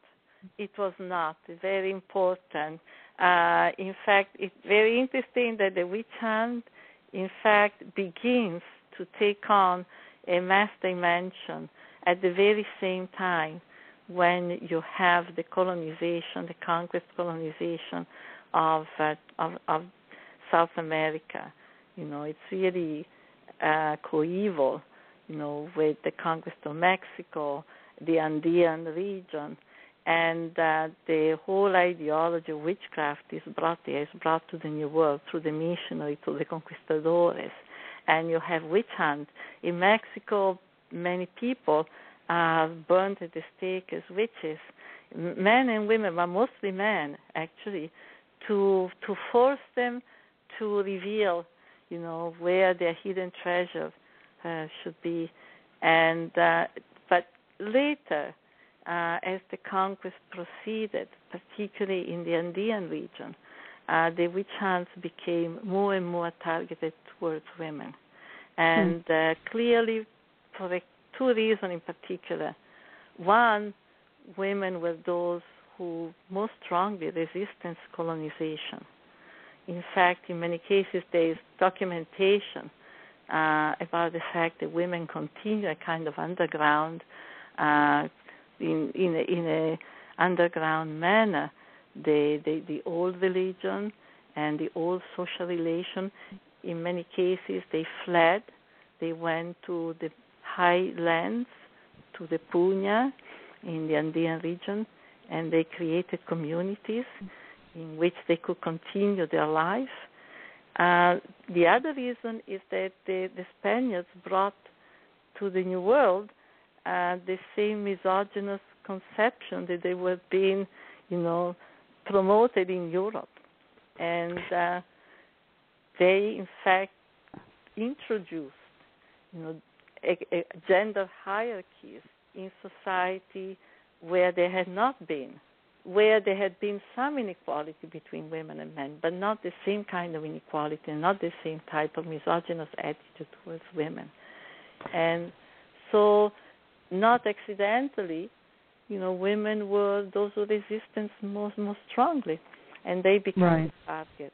It was not. Very important. Uh, in fact, it's very interesting that the witch hunt, in fact, begins to take on a mass dimension at the very same time when you have the colonization, the conquest colonization of uh, of, of South America. You know, it's really uh, coeval. You know, with the conquest of Mexico, the Andean region, and uh, the whole ideology of witchcraft is brought there, is brought to the New World through the missionary, through the conquistadores. And you have witch hunt. In Mexico, many people are burned at the stake as witches, men and women, but mostly men, actually, to to force them to reveal, you know, where their hidden treasure uh, should be. And uh, but later, uh, as the conquest proceeded, particularly in the Andean region, uh, the witch hunts became more and more targeted towards women. And uh, clearly, for the two reasons in particular. One, women were those who most strongly resisted colonization. In fact, in many cases, there is documentation uh, about the fact that women continue a kind of underground uh, in in a, in a underground manner the, the the old religion and the old social relation. In many cases, they fled. They went to the highlands, to the Puna in the Andean region, and they created communities in which they could continue their life. Uh, the other reason is that the, the Spaniards brought to the New World uh, the same misogynist conception that they were being, you know, promoted in Europe, and uh, they in fact introduced, you know, a, a gender hierarchies in society where there had not been, where there had been some inequality between women and men, but not the same kind of inequality and not the same type of misogynist attitude towards women. And so not accidentally, you know, women were those who resisted most most strongly, and they became right. target.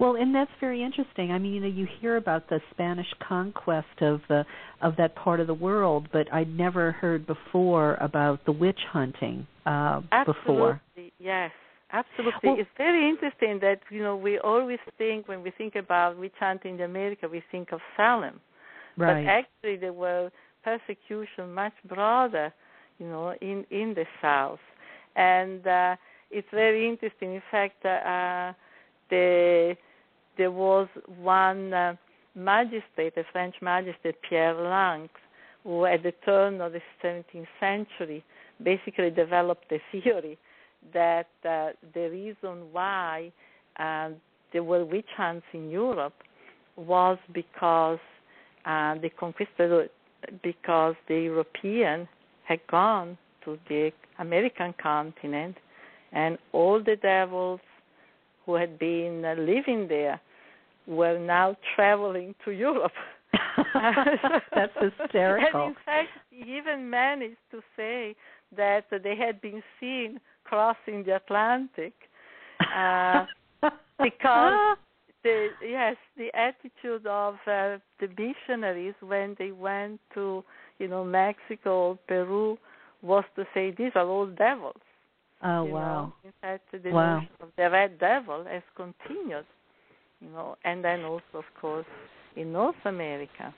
Well, and that's very interesting. I mean, you know, you hear about the Spanish conquest of the of that part of the world, but I'd never heard before about the witch hunting uh, absolutely. before. Yes, absolutely. Well, it's very interesting that you know we always think when we think about witch hunting in America, we think of Salem, right. but actually there were persecution much broader, you know, in in the South, and uh, it's very interesting. In fact, uh, the there was one uh, magistrate, a French magistrate, Pierre Lancre, who at the turn of the 17th century basically developed a theory that uh, the reason why uh, there were witch hunts in Europe was because uh, the conquistador because the European had gone to the American continent, and all the devils who had been uh, living there were now traveling to Europe. That's hysterical. And in fact, he even managed to say that they had been seen crossing the Atlantic uh, because the yes the attitude of uh, the missionaries when they went to you know Mexico, Peru, was to say these are all devils. Oh wow! Know? In fact, the wow. notion of the red devil has continued, you know, and then also, of course, in North America.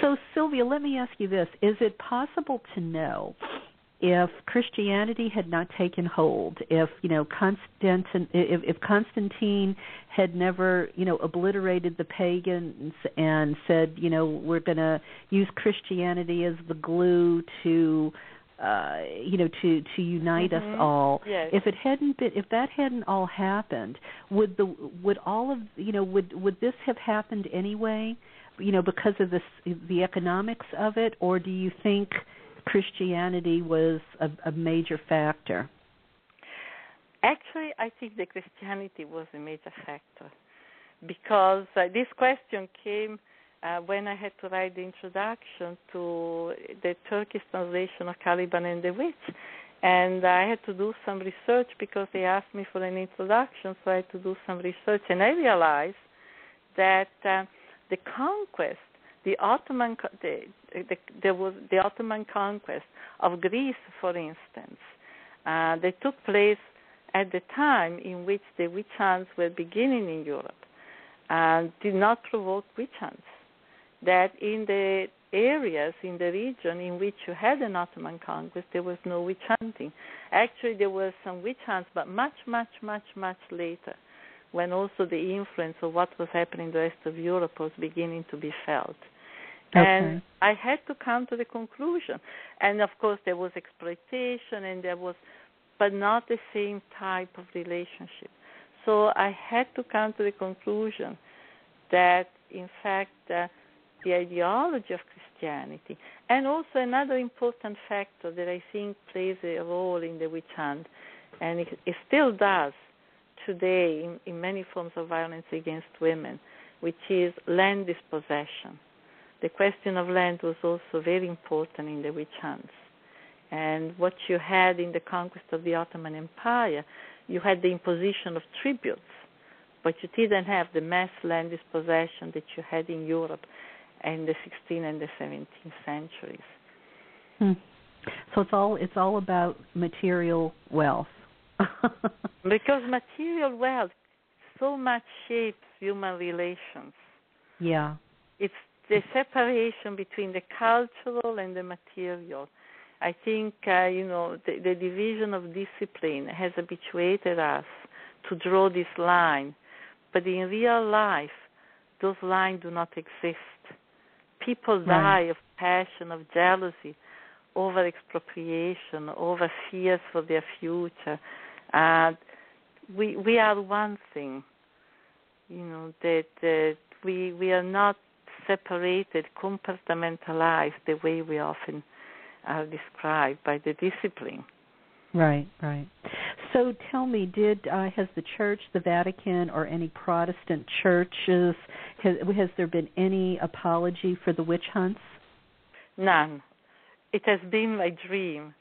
So, Sylvia, let me ask you this: Is it possible to know if Christianity had not taken hold, if you know Constantine, if, if Constantine had never you know obliterated the pagans and said you know we're going to use Christianity as the glue to uh you know to to unite mm-hmm. us all yes. if it hadn't been if that hadn't all happened would the would all of you know would would this have happened anyway you know because of this the economics of it or do you think Christianity was a, a major factor? Actually, I think the Christianity was a major factor because uh, this question came uh, when I had to write the introduction to the Turkish translation of Caliban and the Witch. And I had to do some research because they asked me for an introduction, so I had to do some research. And I realized that uh, the conquest the Ottoman the, the, there was the Ottoman conquest of Greece, for instance. Uh, they took place at the time in which the witch hunts were beginning in Europe, and did not provoke witch hunts. That in the areas in the region in which you had an Ottoman conquest, there was no witch hunting. Actually, there were some witch hunts, but much, much, much, much later, when also the influence of what was happening in the rest of Europe was beginning to be felt. Okay. And I had to come to the conclusion. And of course, there was exploitation, and there was, but not the same type of relationship. So I had to come to the conclusion that, in fact, uh, the ideology of Christianity, and also another important factor that I think plays a role in the witch hunt, and it, it still does today in, in many forms of violence against women, which is land dispossession. The question of land was also very important in the witch hunts. And what you had in the conquest of the Ottoman Empire, you had the imposition of tributes, but you didn't have the mass land dispossession that you had in Europe in the 16th and the 17th centuries. Hmm. So it's all it's all about material wealth. because material wealth so much shapes human relations. Yeah. It's the separation between the cultural and the material. I think uh, you know the, the division of discipline has habituated us to draw this line, but in real life, those lines do not exist. People right. die of passion, of jealousy, over expropriation, over fears for their future. Uh, we we are one thing, you know that that we we are not separated, compartmentalized the way we often are described by the discipline. Right, right. So tell me, did uh, has the Church, the Vatican, or any Protestant churches has, has there been any apology for the witch hunts? None. It has been my dream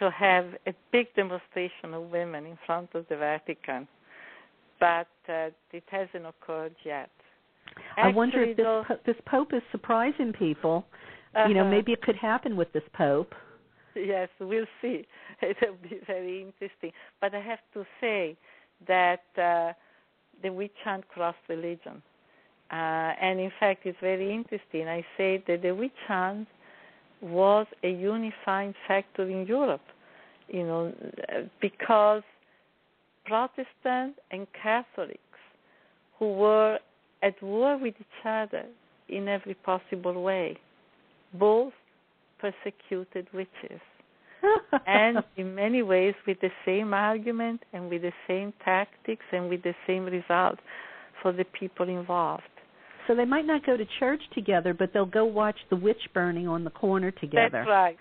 to have a big demonstration of women in front of the Vatican, but uh, it hasn't occurred yet. Actually, I wonder if this though, this pope is surprising people. Uh-huh. You know, maybe it could happen with this pope. Yes, we'll see. It'll be very interesting. But I have to say that uh, the witch hunt crossed religion, uh, and in fact, it's very interesting. I say that the witch hunt was a unifying factor in Europe. You know, because Protestants and Catholics who were at war with each other in every possible way, both persecuted witches. and in many ways with the same argument and with the same tactics and with the same result for the people involved. So they might not go to church together, but they'll go watch the witch burning on the corner together. That's right.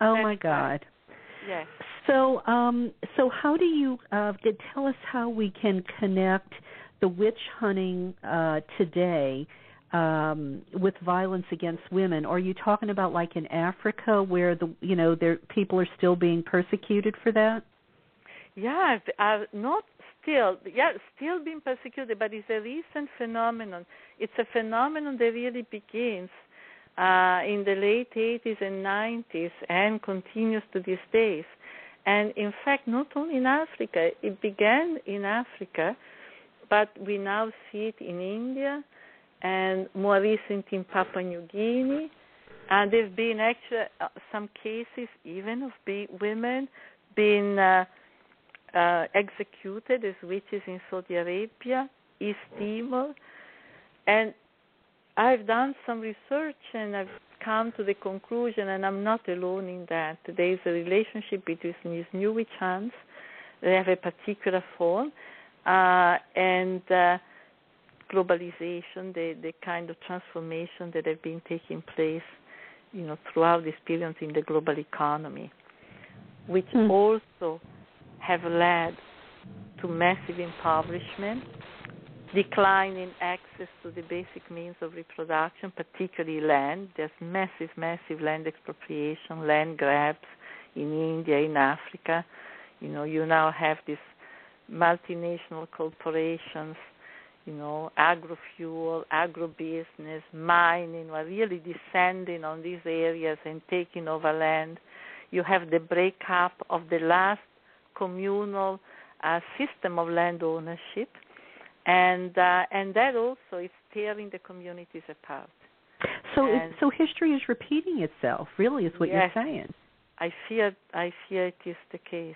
Oh That's my God. Right. Yes. So, um, so how do you uh, tell us how we can connect the witch hunting uh, today um, with violence against women? Are you talking about like in Africa where the you know there people are still being persecuted for that? Yeah, uh, not still, yeah, still being persecuted, but it's a recent phenomenon. It's a phenomenon that really begins uh, in the late 80s and 90s and continues to these days. And in fact, not only in Africa, it began in Africa, but we now see it in India and more recent in Papua New Guinea. And there have been actually uh, some cases even of be- women being uh, uh, executed as witches in Saudi Arabia, East Timor. And I've done some research and I've come to the conclusion, and I'm not alone in that, there is a relationship between these new witch hunts, they have a particular form, uh, and uh, globalization, the, the kind of transformation that have been taking place, you know, throughout this period in the global economy, which mm. also have led to massive impoverishment, decline in access to the basic means of reproduction, particularly land. There's massive, massive land expropriation, land grabs in India, in Africa. You know, you now have these multinational corporations, you know, agro-fuel, agro-business, mining, are really descending on these areas and taking over land. You have the breakup of the last communal uh, system of land ownership and uh, and that also is tearing the communities apart. So and so history is repeating itself. Really, is what yes, you're saying. I fear I fear it is the case.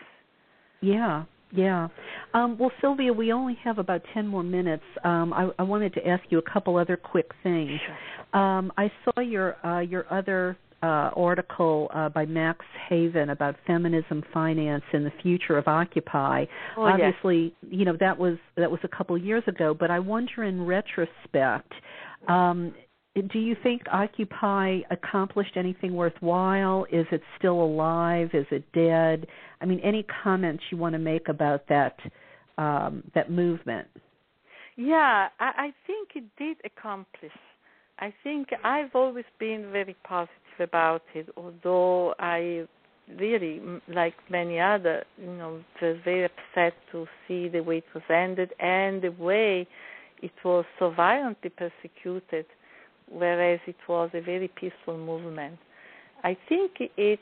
Yeah. Yeah. Um, well, Sylvia, we only have about 10 more minutes. Um, I, I wanted to ask you a couple other quick things. Sure. Um, I saw your uh, your other uh, article uh, by Max Haiven about feminism, finance, and the future of Occupy. Oh, Obviously, yes. you know that was that was a couple of years ago. But I wonder, in retrospect, um, do you think Occupy accomplished anything worthwhile? Is it still alive? Is it dead? I mean, any comments you want to make about that um, that movement? Yeah, I, I think it did accomplish. I think I've always been very positive about it, although I really, like many other, you know, was very upset to see the way it was ended and the way it was so violently persecuted, whereas it was a very peaceful movement. I think it,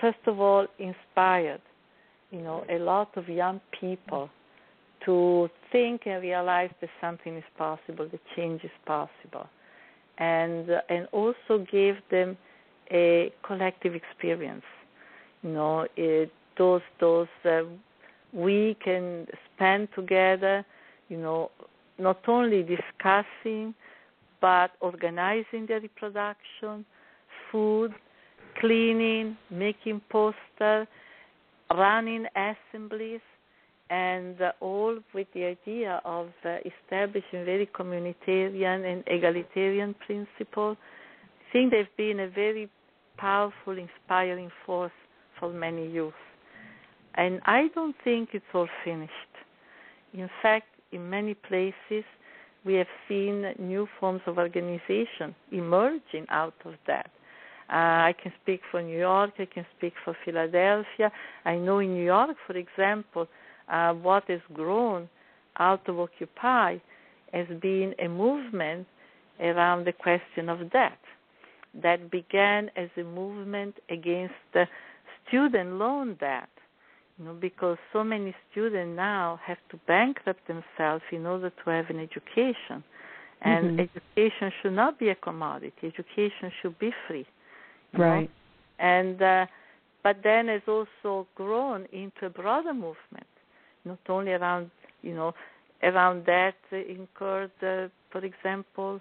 first of all, inspired, you know, a lot of young people to think and realize that something is possible, that change is possible and and also gave them a collective experience. You know, it, those those uh, we can spend together. You know, not only discussing, but organizing the reproduction, food, cleaning, making posters, running assemblies, and uh, all with the idea of uh, establishing very communitarian and egalitarian principles. I think they've been a very powerful, inspiring force for many youth. And I don't think it's all finished. In fact, in many places, we have seen new forms of organization emerging out of that. Uh, I can speak for New York, I can speak for Philadelphia. I know in New York, for example, uh, what has grown out of Occupy has been a movement around the question of debt that began as a movement against student loan debt. You know, because so many students now have to bankrupt themselves in order to have an education. And mm-hmm. education should not be a commodity. Education should be free. Right. Know? And uh, but then has also grown into a broader movement not only around you know around that incurred, uh, for example,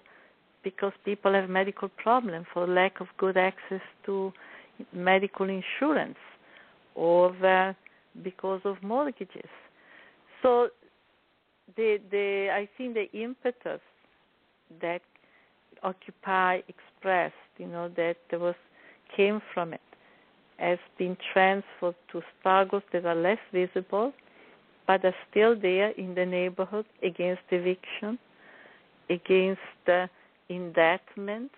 because people have medical problems for lack of good access to medical insurance, or uh, because of mortgages. So the the I think the impetus that Occupy expressed, you know, that there was came from it, has been transferred to struggles that are less visible but are still there in the neighborhood against eviction, against uh, indictment.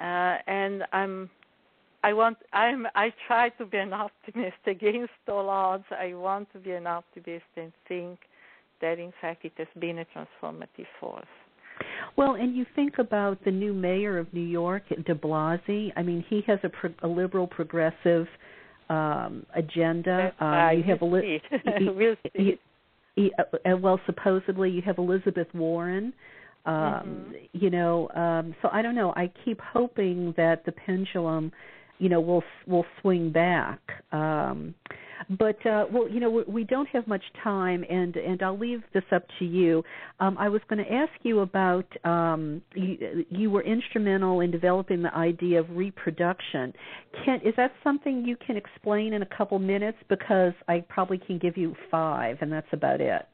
Uh, and I'm I want I'm I try to be an optimist against all odds. I want to be an optimist and think that in fact it has been a transformative force. Well, and you think about the new mayor of New York, De Blasio. I mean, he has a, pro- a liberal progressive um agenda. Um, you have a li- we'll see. He, uh, well, supposedly you have Elizabeth Warren. Um, mm-hmm. You know, um, so I don't know. I keep hoping that the pendulum, you know, will will swing back. Um, but uh, well, you know, we, we don't have much time, and and I'll leave this up to you. Um, I was going to ask you about um, you, you were instrumental in developing the idea of reproduction. Can is that something you can explain in a couple minutes? Because I probably can give you five, and that's about it.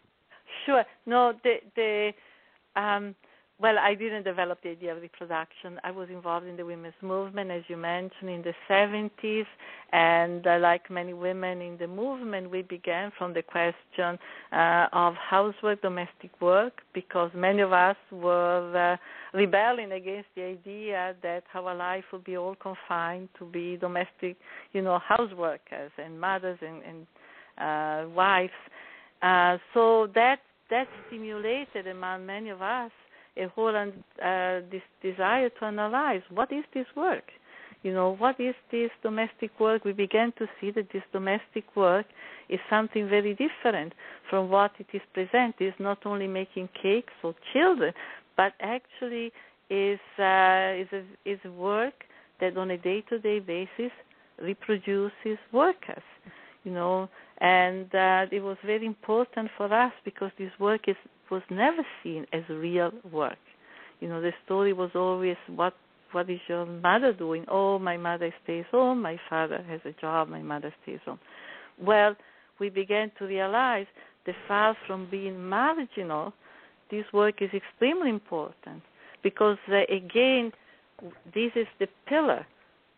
Sure. No, the the um, well, I didn't develop the idea of reproduction. I was involved in the women's movement, as you mentioned, in the 70s, and uh, like many women in the movement, we began from the question uh, of housework, domestic work, because many of us were uh, rebelling against the idea that our life would be all confined to be domestic, you know, houseworkers and mothers and, and uh, wives. Uh, so that that stimulated among many of us a whole uh, this desire to analyze what is this work? You know what is this domestic work? We began to see that this domestic work is something very different from what it is presented it's not only making cakes for children but actually is uh, is a, is work that on a day to day basis reproduces workers. You know and uh, it was very important for us because this work is was never seen as real work. You know, the story was always what what is your mother doing? Oh, my mother stays home. My father has a job. My mother stays home. Well, we began to realize that far from being marginal, this work is extremely important because uh, again, this is the pillar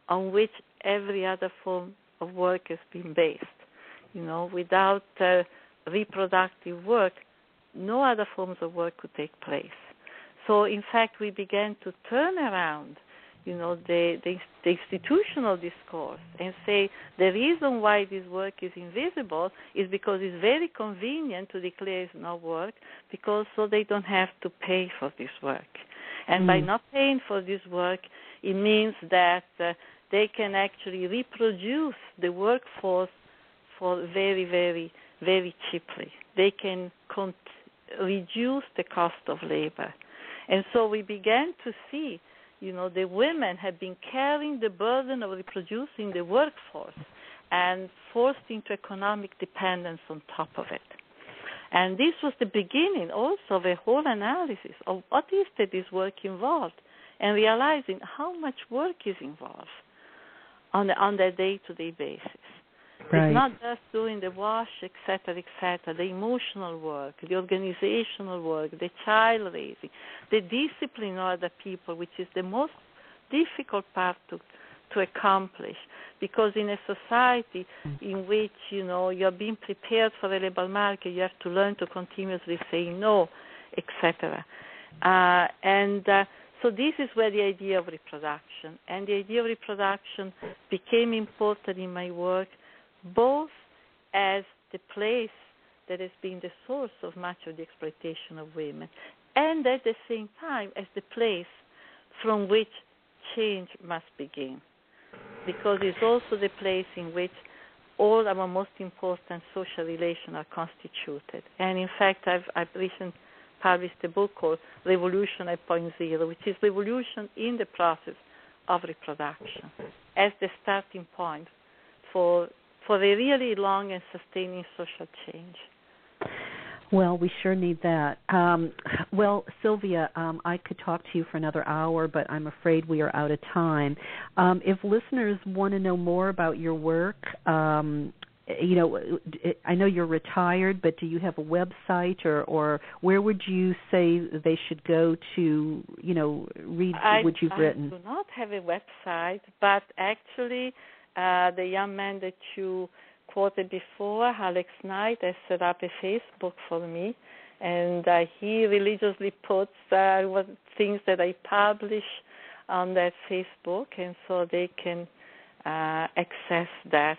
on which every other form of work has been based. You know, without uh, reproductive work, no other forms of work could take place. So, in fact, we began to turn around, you know, the, the, the institutional discourse and say the reason why this work is invisible is because it's very convenient to declare it's not work, because so they don't have to pay for this work. And mm. by not paying for this work, it means that uh, they can actually reproduce the workforce for very, very, very cheaply. They can con- reduce the cost of labor. And so we began to see, you know, the women had been carrying the burden of reproducing the workforce and forced into economic dependence on top of it. And this was the beginning also of a whole analysis of what is that this work involved and realizing how much work is involved on, the, on a day-to-day basis. Right. It's not just doing the wash, etc., etc., the emotional work, the organizational work, the child raising, the discipline of other people, which is the most difficult part to to accomplish because in a society in which you know you're being prepared for the labor market you have to learn to continuously say no etc uh, and uh, so this is where the idea of reproduction and the idea of reproduction became important in my work both as the place that has been the source of much of the exploitation of women, and at the same time as the place from which change must begin. Because it's also the place in which all our most important social relations are constituted. And in fact, I've, I've recently published a book called Revolution at Point Zero, which is revolution in the process of reproduction as the starting point for for a really long and sustaining social change. Well, we sure need that. Um, well, Sylvia, um, I could talk to you for another hour, but I'm afraid we are out of time. Um, if listeners want to know more about your work, um, you know, I know you're retired, but do you have a website, or, or where would you say they should go to, you know, read I, what you've I written? I do not have a website, but actually uh, the young man that you quoted before, Alex Knight, has set up a Facebook for me, and uh, he religiously puts uh, things that I publish on that Facebook, and so they can uh, access that.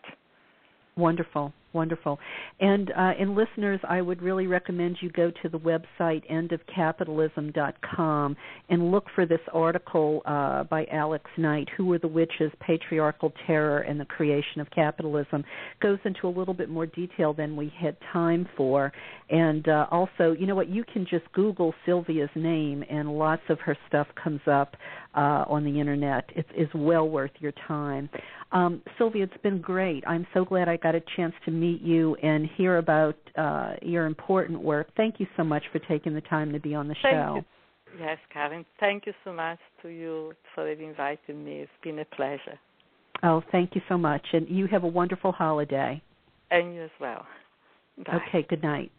Wonderful, wonderful. And uh, and listeners, I would really recommend you go to the website endofcapitalism.com and look for this article uh, by Alex Knight, "Who Were the Witches: Patriarchal Terror and the Creation of Capitalism." Goes into a little bit more detail than we had time for, and uh, also, you know what? You can just Google Sylvia's name, and lots of her stuff comes up uh, on the internet. It is well worth your time. Um, Sylvia, it's been great. I'm so glad I got a chance to meet you and hear about uh, your important work. Thank you so much for taking the time to be on the show. Thank you. Yes, Karen. Thank you so much to you for inviting me. It's been a pleasure. Oh, thank you so much. And you have a wonderful holiday. And you as well. Bye. Okay, good night.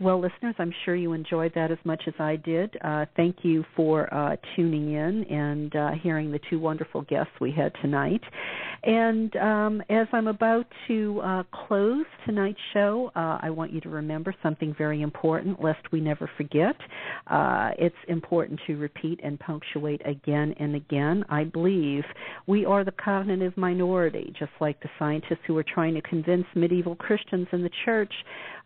Well, listeners, I'm sure you enjoyed that as much as I did. Uh, thank you for uh, tuning in and uh, hearing the two wonderful guests we had tonight. And um, as I'm about to uh, close tonight's show, uh, I want you to remember something very important, lest we never forget. Uh, it's important to repeat and punctuate again and again. I believe we are the cognitive minority, just like the scientists who were trying to convince medieval Christians in the church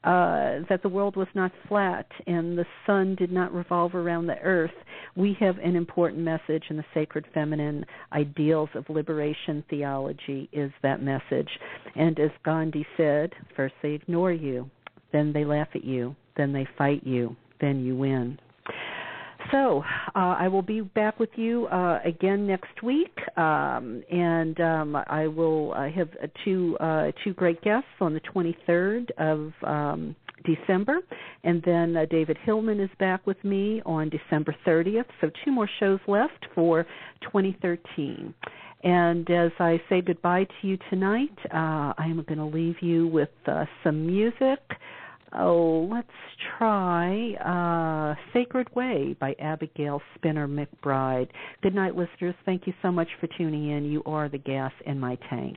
uh, that the world was not flat and the sun did not revolve around the earth, we have an important message, and the sacred feminine ideals of liberation theology is that message. And as Gandhi said, first they ignore you, then they laugh at you, then they fight you, then you win. So uh, I will be back with you uh, again next week, um, and um, I will uh, have two uh, two great guests on the 23rd of um, December, and then uh, David Hillman is back with me on December 30th. So two more shows left for 2013. And as I say goodbye to you tonight, uh, I am going to leave you with some music. Oh, let's try uh, Sacred Way by Abigail Spinner McBride. Good night, listeners. Thank you so much for tuning in. You are the gas in my tank.